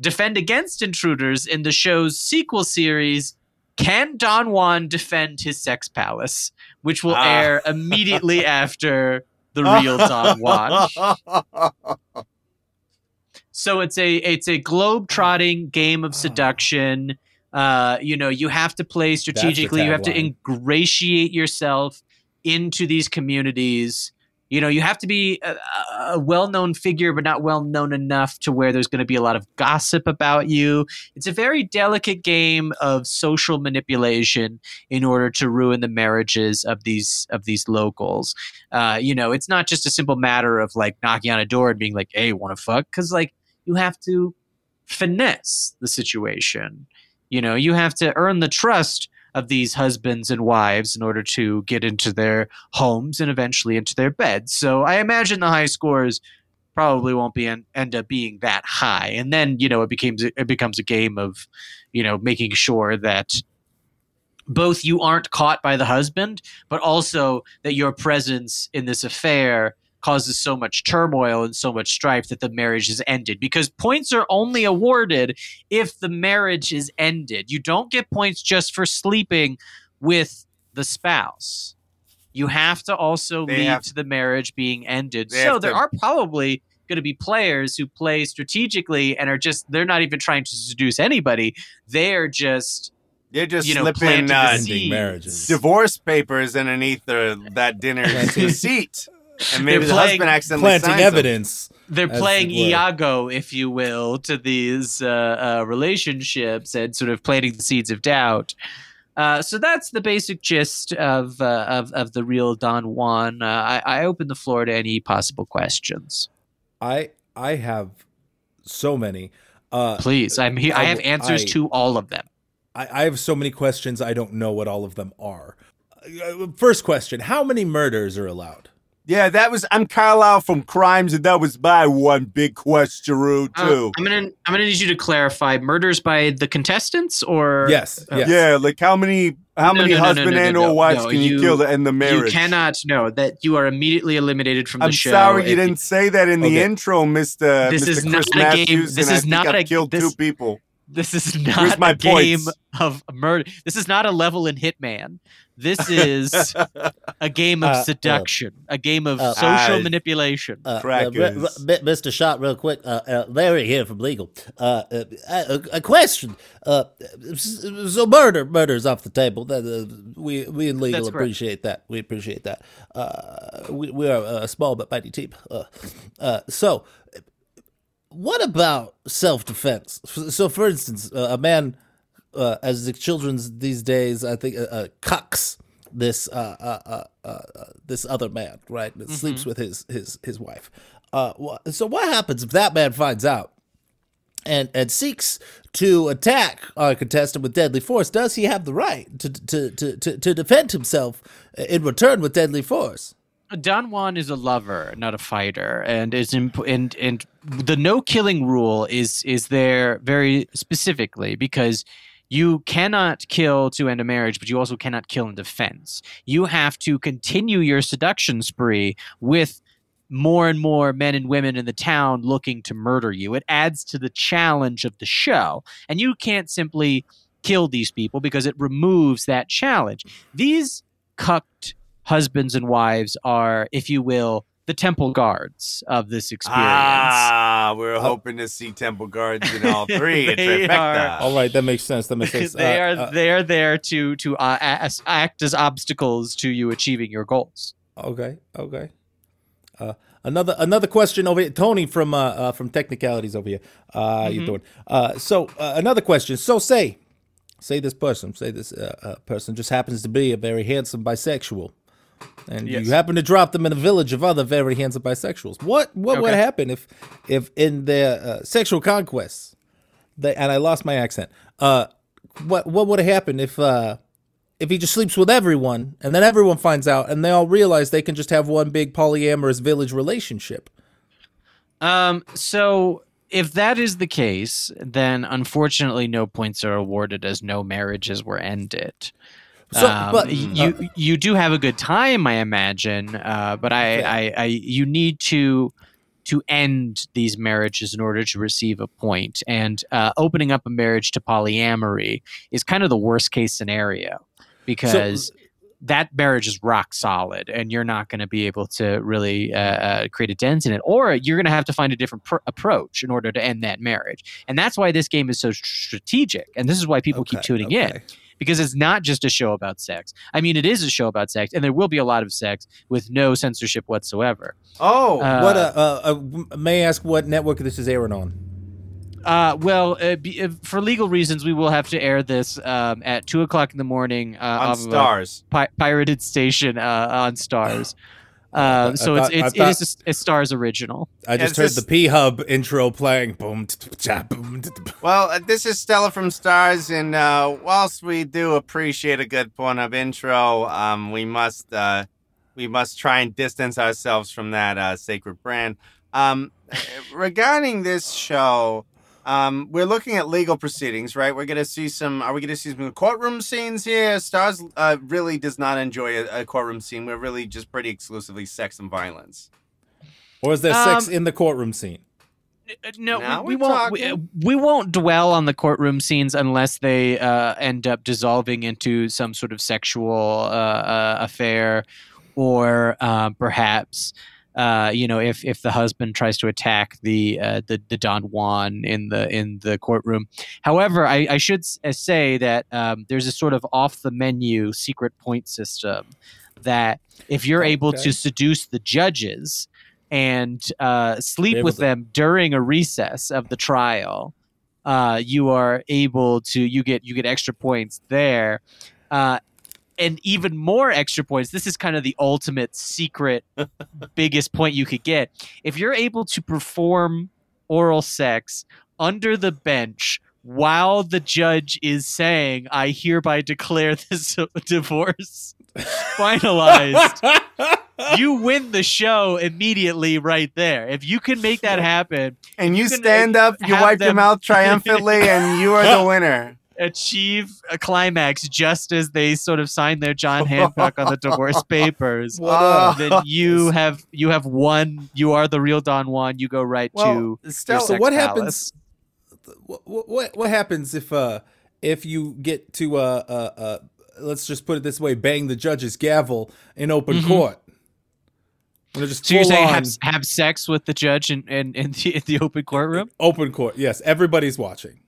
defend against intruders in the show's sequel series, can Don Juan defend his sex palace, which will Ah. air immediately *laughs* after the real Don Juan. So it's a it's a globe trotting game of seduction. Uh, you know, you have to play strategically. You have to ingratiate yourself into these communities. You know, you have to be a, a well-known figure, but not well-known enough to where there's going to be a lot of gossip about you. It's a very delicate game of social manipulation in order to ruin the marriages of these of these locals. Uh, you know, it's not just a simple matter of like knocking on a door and being like, "Hey, want to fuck?" Because like you have to finesse the situation. You know, you have to earn the trust of these husbands and wives in order to get into their homes and eventually into their beds. So I imagine the high scores probably won't be en- end up being that high. And then you know it becomes it becomes a game of you know making sure that both you aren't caught by the husband, but also that your presence in this affair causes so much turmoil and so much strife that the marriage is ended because points are only awarded if the marriage is ended. You don't get points just for sleeping with the spouse. You have to also They lead have- to the marriage being ended. So there to- are probably going to be players who play strategically and are just they're not even trying to seduce anybody. They're just they're just you know slipping planting the uh, Ending marriages. divorce papers underneath the, that dinner seat. And maybe They're the playing- husband accidentally planting signs them. evidence. they're playing. Iago, if you will, to these uh, uh, relationships and sort of planting the seeds of doubt. Uh, so that's the basic gist of uh, of of the real Don Juan. Uh, I, I open the floor to any possible questions. I I have so many. Uh, Please, I'm here. I, I have answers I- to all of them. I, I have so many questions. I don't know what all of them are. Uh, First question: How many murders are allowed? Yeah, that was. I'm Carlisle from Crimes, and that was my one big question Uh, too. I'm gonna I'm gonna need you to clarify murders by the contestants or Yes. Uh, yes. Yeah, like how many how No, many no, no, no, husband no, no, and no, or wives no, can you, you- kill to end the You cannot know that you are immediately eliminated from the show. I'm sorry you didn't say that in the intro, Mister This Mr. is Chris not a game- Matthews. this and I is not a- killed this- two people. This is Where's not my a game of murder. This is not a level in Hitman. This *laughs* is a game of Uh, uh, seduction, a game of uh, social I- manipulation. Uh, uh, Crackers. re- re- Mi- Mr. Shot, real quick. Uh, uh, Larry here from legal. Uh, uh, a, a question. Uh, s- so murder, murder's off the table. That, uh, we we in legal That's correct. appreciate that. We appreciate that. Uh, we we are a small but mighty team. Uh, uh, so, what about self defense? So, for instance, uh, a man, uh, as the children's these days, I think, uh, uh, cucks this uh, uh, uh, uh, uh, this other man, right? That sleeps with his his his wife. Uh, so, what happens if that man finds out? And, and seeks to attack our contestant with deadly force. Does he have the right to to, to, to, to defend himself in return with deadly force? Don Juan is a lover, not a fighter, and is imp- and and the no killing rule is is there very specifically because you cannot kill to end a marriage, but you also cannot kill in defense. You have to continue your seduction spree with more and more men and women in the town looking to murder you. It adds to the challenge of the show, and you can't simply kill these people because it removes that challenge. These cucked husbands and wives are, if you will, the temple guards of this experience. Ah, we're hoping to see Temple Guards in all *laughs* three. They are- All right, that makes sense. That makes *laughs* sense. they Uh, are uh, they are there to to uh, as, act as obstacles to you achieving your goals. Okay, okay. Uh, another another question over here, Tony from uh, uh from Technicalities over here. Uh, how you doing? Uh, so uh, another question. So say, say this person, say this uh, uh, person just happens to be a very handsome bisexual, and Yes. you happen to drop them in a village of other very handsome bisexuals. What what would happen if if in their uh, sexual conquests, they and I lost my accent. Uh, what what would happen if uh if he just sleeps with everyone and then everyone finds out and they all realize they can just have one big polyamorous village relationship. Um, so if that is the case, then unfortunately no points are awarded as no marriages were ended. So, Um, but you you do have a good time, I imagine. Uh, but I. I, I you need to to end these marriages in order to receive a point. And uh, opening up a marriage to polyamory is kind of the worst case scenario because that marriage is rock solid, and you're not going to be able to really uh, uh, create a dent in it, or you're going to have to find a different pr- approach in order to end that marriage. And that's why this game is so strategic, and this is why people keep Okay, tuning in okay. Because it's not just a show about sex. I mean, it is a show about sex, and there will be a lot of sex with no censorship whatsoever. Oh, Uh, what uh, uh, uh, may I ask what network this is airing on? Uh, well, uh, be, uh, for legal reasons, we will have to air this um, at two o'clock in the morning uh, on of stars. a pi- pirated station uh, on Stars. *clears throat* Uh, so thought- it's I it's, it is a, a Stars original. I just it's heard just- the P Hub intro playing. Boom, t- t- cha, boom, t- t- Well, uh, this is Stella from Stars, and uh, whilst we do appreciate a good point of intro, um, we must uh, we must try and distance ourselves from that uh, sacred brand. Um, *laughs* regarding this show, um, we're looking at legal proceedings, right? We're gonna see some. Are we gonna see some courtroom scenes here? Stars uh, really does not enjoy a, a courtroom scene. We're really just pretty exclusively sex and violence. Or is there sex Um, in the courtroom scene? Uh, No, Now we, we won't. We, uh, we won't dwell on the courtroom scenes unless they uh, end up dissolving into some sort of sexual uh, uh, affair, or uh, perhaps. Uh, you know, if, if the husband tries to attack the uh, the the Don Juan in the in the courtroom. However, I, I should uh, say that um, there's a sort of off the menu secret point system that if you're able to seduce the judges and uh, sleep with to- them during a recess of the trial, uh, you are able to you get you get extra points there. And even more extra points. This is kind of the ultimate secret, *laughs* biggest point you could get. If you're able to perform oral sex under the bench while the judge is saying, I hereby declare this *laughs* divorce finalized, *laughs* you win the show immediately right there. If you can make that happen, And you can, uh, stand up, you have wipe your mouth triumphantly, and you are the winner. Achieve a climax just as they sort of sign their John Hancock on the divorce *laughs* papers. What then you have you have won. You are the real Don Juan. You go right Well, to Stella, sex what palace. happens? What, what what happens if uh if you get to uh uh, uh let's just put it this way, bang the judge's gavel in open Mhm. court? So you're saying on have, have sex with the judge in, in, in, the, in the open courtroom? open court? Yes, everybody's watching,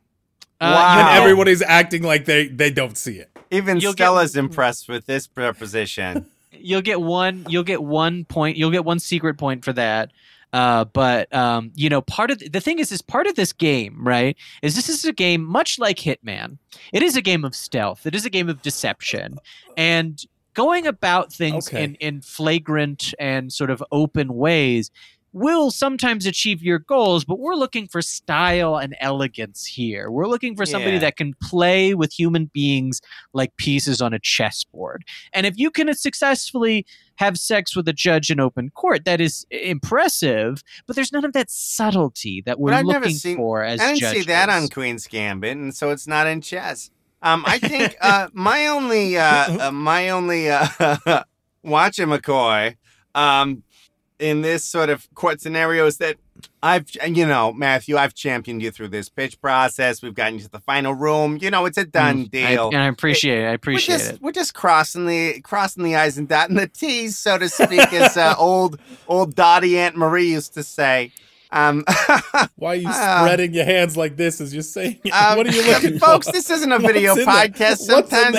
Uh, Wow. and everybody's acting like they they don't see it. Even You'll get- Stella's impressed with this proposition. *laughs* you'll get one. You'll get one point. You'll get one secret point for that. Uh, but um, you know, part of the, the thing is, is part of this game, right? Is this is a game much like Hitman. It is a game of stealth. It is a game of deception, and going about things Okay. in in flagrant and sort of open ways will sometimes achieve your goals, but we're looking for style and elegance here. We're looking for somebody Yeah. that can play with human beings like pieces on a chessboard. And if you can successfully have sex with a judge in open court, that is impressive, but there's none of that subtlety that we're I've never looking seen- for as I didn't judges. see that on Queen's Gambit, and so it's not in chess. Um, I think *laughs* uh, my only uh, uh, my only uh, *laughs* watch McCoy um, in this sort of court scenario is that I've you know Matthew, I've championed you through this pitch process. We've gotten you to the final room. You know, it's a done Mm, I- deal. and I appreciate it. I appreciate we're just, it. We're just crossing the crossing the i's and dotting the t's, so to speak, as uh, *laughs* old old Dottie Aunt Marie used to say. Um, *laughs* Why are you Ah. spreading your hands like this as you're saying? it? um, what are you looking at? *laughs* folks? for? This isn't a video in podcast. Sometimes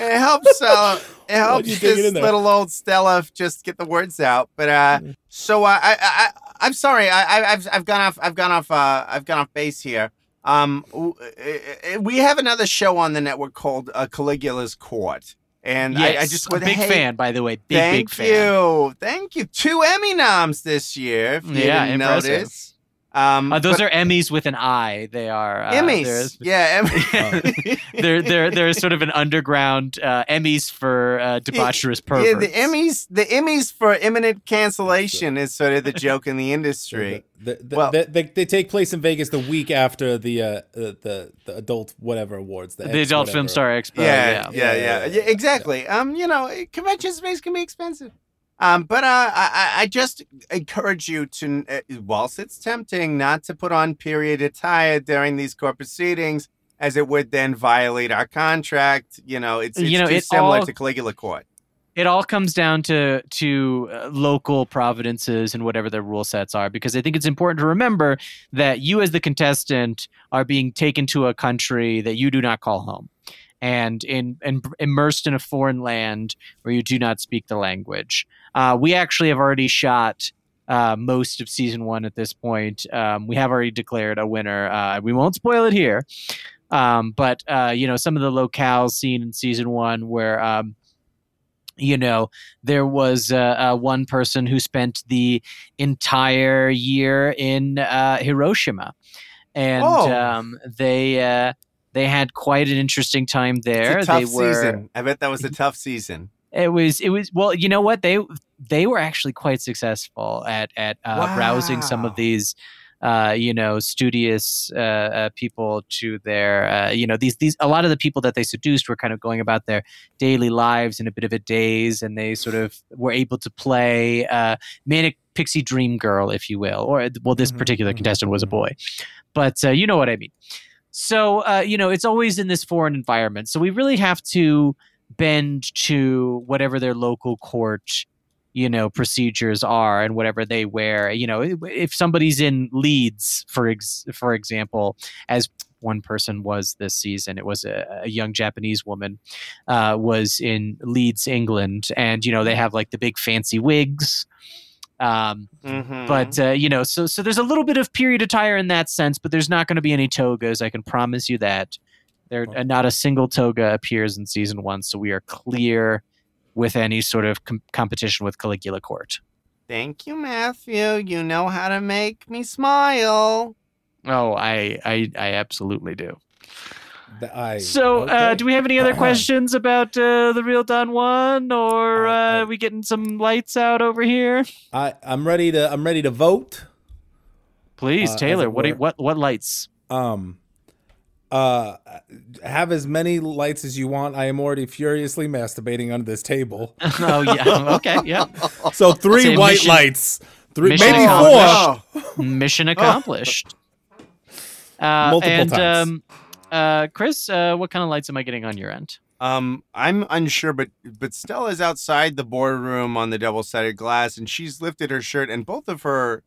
it helps. Uh, it helps you digging this in little old Stella just get the words out. But uh, so uh, I, I, I, I'm sorry. I, I, I've, I've gone off. I've gone off. Uh, I've gone off base here. Um, w- uh, uh, we have another show on the network called uh, Caligula's Court, and yes, I, I just a would big hate- fan, by the way. Big Thank big fan. you, thank you. Two Emmy noms this year. If you Yeah, didn't impressive. notice. Um, Uh, those but are Emmys with an I. They are uh, Emmys. there's- Yeah, Emmy. *laughs* They're they're they're sort of an underground uh, Emmys for uh, debaucherous Yeah, the Emmys, the Emmys for imminent cancellation is sort of the *laughs* joke in the industry. The, the, Well- they, they, they take place in Vegas the week after the uh, the, the the adult whatever awards. The, the X Adult Film. Star Expo. yeah, yeah. yeah, yeah, Yeah, yeah, yeah, yeah. exactly. Um, you know, convention space can be expensive. Um, but uh, I, I- just encourage you to, uh, whilst it's tempting, not to put on period attire during these court proceedings, as it would then violate our contract. You know, it's, it's You know, too it similar all- to Caligula Court. it all comes down to to uh, local providences and whatever their rule sets are because i think it's important to remember that you as the contestant are being taken to a country that you do not call home and in and immersed in a foreign land where you do not speak the language uh, we actually have already shot uh, most of season one at this point um, we have already declared a winner uh, we won't spoil it here um, but uh, you know some of the locales seen in season one where um, you know there was uh, uh, one person who spent the entire year in uh, Hiroshima, and Oh. um, they uh, they had quite an interesting time there. It's a tough they were. season. I bet that was a tough season. It was. It was. Well, you know what they they were actually quite successful at at uh, rousing some of these. Uh, you know, studious uh, uh, people to their, uh, you know, these these a lot of the people that they seduced were kind of going about their daily lives in a bit of a daze, and they sort of were able to play uh, manic pixie dream girl, if you will, or well, this Mhm, particular mhm, contestant was a mhm. boy, but uh, you know what I mean. So uh, you know, it's always in this foreign environment, so we really have to bend to whatever their local court you know procedures are and whatever they wear you know if- somebody's in leeds for ex- for example as one person was this season it was a, a young japanese woman uh, was in leeds england and you know they have like the big fancy wigs um, Mhm. but uh, you know so so there's a little bit of period attire in that sense but there's not going to be any togas i can promise you that there uh, not a single toga appears in season one so we are clear with any sort of com- competition with caligula court Thank you, Matthew. You know how to make me smile. oh i i, I absolutely do Th- I, So, uh, do we have any other questions about uh, the real Don Juan, or Uh, uh, uh, we getting some lights out over here? I I'm ready to I'm ready to vote. Please, Uh, Taylor. What do what what lights? Um, uh, have as many lights as you want. I am already furiously masturbating under this table. *laughs* oh yeah. Okay. Yeah. So three white mission- lights, three maybe four. *laughs* Mission accomplished. Uh, Multiple and times. um, uh, Chris, uh, what kind of lights am I getting on your end? Um, I'm unsure, but but Stella's outside the boardroom on the double-sided glass, and she's lifted her shirt, and both of her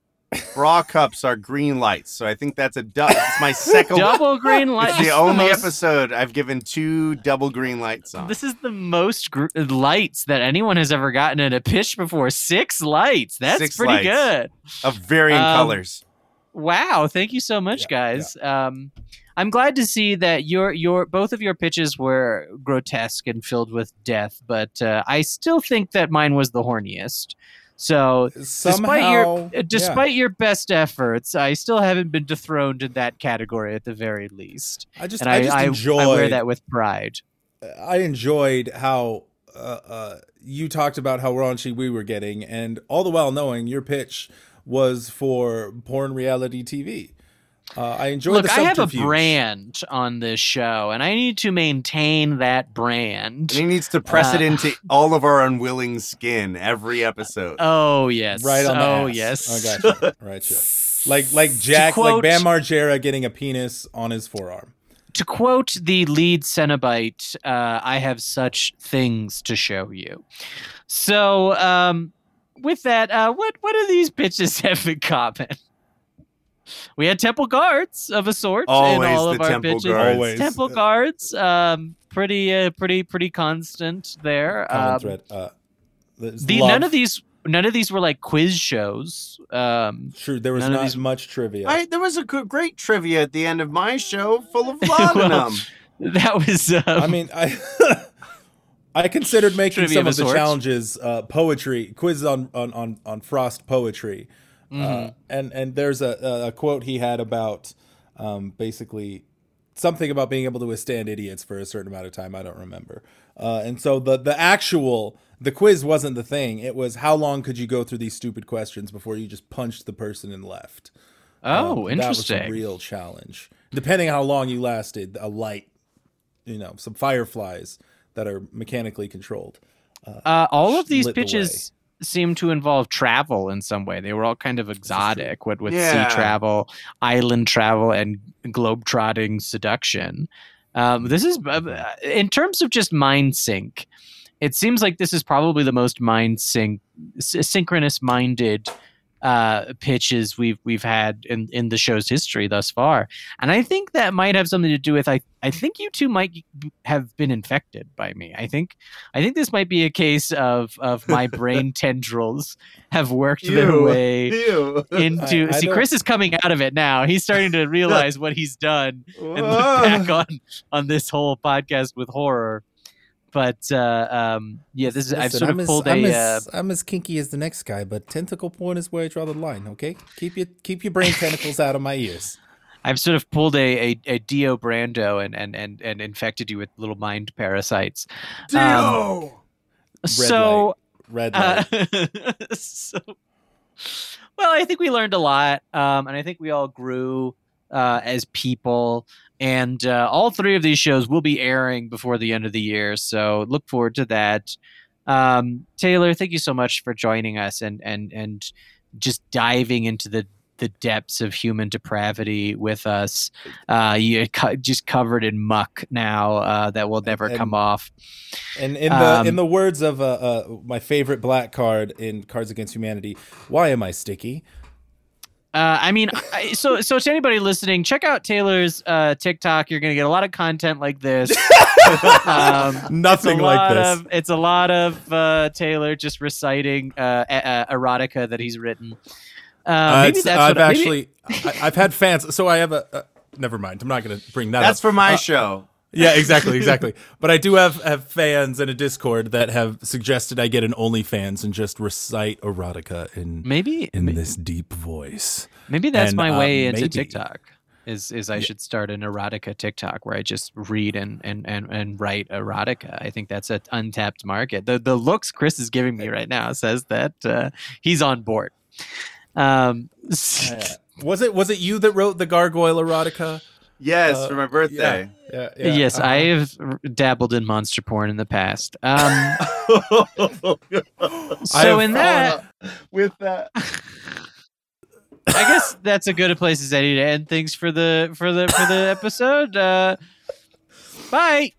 bra cups are green lights. So I think that's a du- it's my second. Double green light. It's the only most- episode I've given two double green lights on. This is the most gr- lights that anyone has ever gotten in a pitch before. Six lights. That's Six pretty lights. good. of varying Um, colors. Wow, thank you so much, Yeah, guys. Um, I'm glad to see that your your both of your pitches were grotesque and filled with death, but uh, I still think that mine was the horniest. So, despite your Somehow, uh, yeah. despite your best efforts, I still haven't been dethroned in that category at the very least, I just and I, I just I, enjoyed I wear that with pride. I enjoyed how uh, uh, you talked about how raunchy we were getting, and all the while knowing your pitch was for porn reality TV. Uh, I enjoyed Look, the I have a brand on this show, and I need to maintain that brand. And he needs to press it uh, into *sighs* all of our unwilling skin every episode. Oh yes, right on oh ass. yes. I gotcha. *laughs* right, yeah. Like like Jack, quote- like Bam Margera getting a penis on his forearm. to quote the lead Cenobite, uh, I have such things to show you. So, um, with that, uh, what what do these bitches *laughs* have in common? We had temple guards of a sort in all of our temple bitches. guards. Always. Temple guards, um, pretty, uh, pretty, pretty constant there. Common Um, thread. Uh, the love. none of these, none of these were like quiz shows. Um, Sure, there was not these- much trivia. I, there was a good, great trivia at the end of my show full of *laughs* laudanum. that was. Um, I mean, I *laughs* I considered making Trivia some of of the sorts. challenges uh, poetry quizzes on, on on on Frost poetry, Mm-hmm. uh, and and there's a, a quote he had about um, basically something about being able to withstand idiots for a certain amount of time. I don't remember. Uh, and so the the actual the quiz wasn't the thing. It was how long could you go through these stupid questions before you just punched the person and left. oh, Um, That was interesting. a real challenge. Depending how long you lasted, a light, you know, some fireflies that are mechanically controlled. Uh, all of these pitches seem to involve travel in some way. They were all kind of exotic, with, with Yeah. sea travel, island travel, and globe-trotting seduction. Um, this is, uh, in terms of just mind sync, it seems like this is probably the most mind sync, s- synchronous-minded uh, pitches we've we've had in, in the show's history thus far, and I think that might have something to do with I I think you two might have been infected by me. I think I think this might be a case of of my *laughs* brain tendrils have worked their way *laughs* Ew. into. I- I see, don't- Chris is coming out of it now. He's starting to *laughs* realize what he's done and look back on on this whole podcast with horror. But uh, um, yeah, this is I've sort of pulled I'm a. as, uh, I'm as kinky as the next guy, but tentacle porn is where I draw the line. Okay, keep your keep your brain tentacles out of my ears. I've sort of pulled a, a, a Dio Brando and, and, and, and infected you with little mind parasites. Um, so Red Uh, light. *laughs* so, well, I think we learned a lot, um, and I think we all grew uh, as people. And uh, all three of these shows will be airing before the end of the year, so look forward to that. Um, Taylor, thank you so much for joining us and and and just diving into the the depths of human depravity with us. Uh, you're co- just covered in muck now uh, that will never And- come off. And in the Um, in the words of uh, uh, my favorite black card in Cards Against Humanity, why am I sticky? Uh, I mean, I, so so to anybody listening, check out Taylor's uh, TikTok. You're gonna get a lot of content like this. *laughs* um, Nothing it's a like lot this. Of, it's a lot of uh, Taylor just reciting uh, a- uh, erotica that he's written. Uh, maybe it's- that's I've what maybe- actually I, I've had fans. So I have a. Uh, never mind. I'm not going to bring that up. That's up. for my Uh, show. Yeah, exactly, exactly. but I do have, have fans in a Discord that have suggested I get an OnlyFans and just recite erotica in maybe in may- this deep voice. maybe that's and, my uh, way into maybe- TikTok. is is I should start an erotica TikTok where I just read and and and, and write erotica. I think that's an untapped market. The the looks Chris is giving me right now says that uh, he's on board. Um, *laughs* Was it was it you that wrote the gargoyle erotica? Yes, Uh, for my birthday. Yeah, yes, uh-huh. I have dabbled in monster porn in the past. Um, *laughs* so I've- in that, With that. *laughs* I guess that's a good place as any to end things for the for the for the episode. Uh, bye.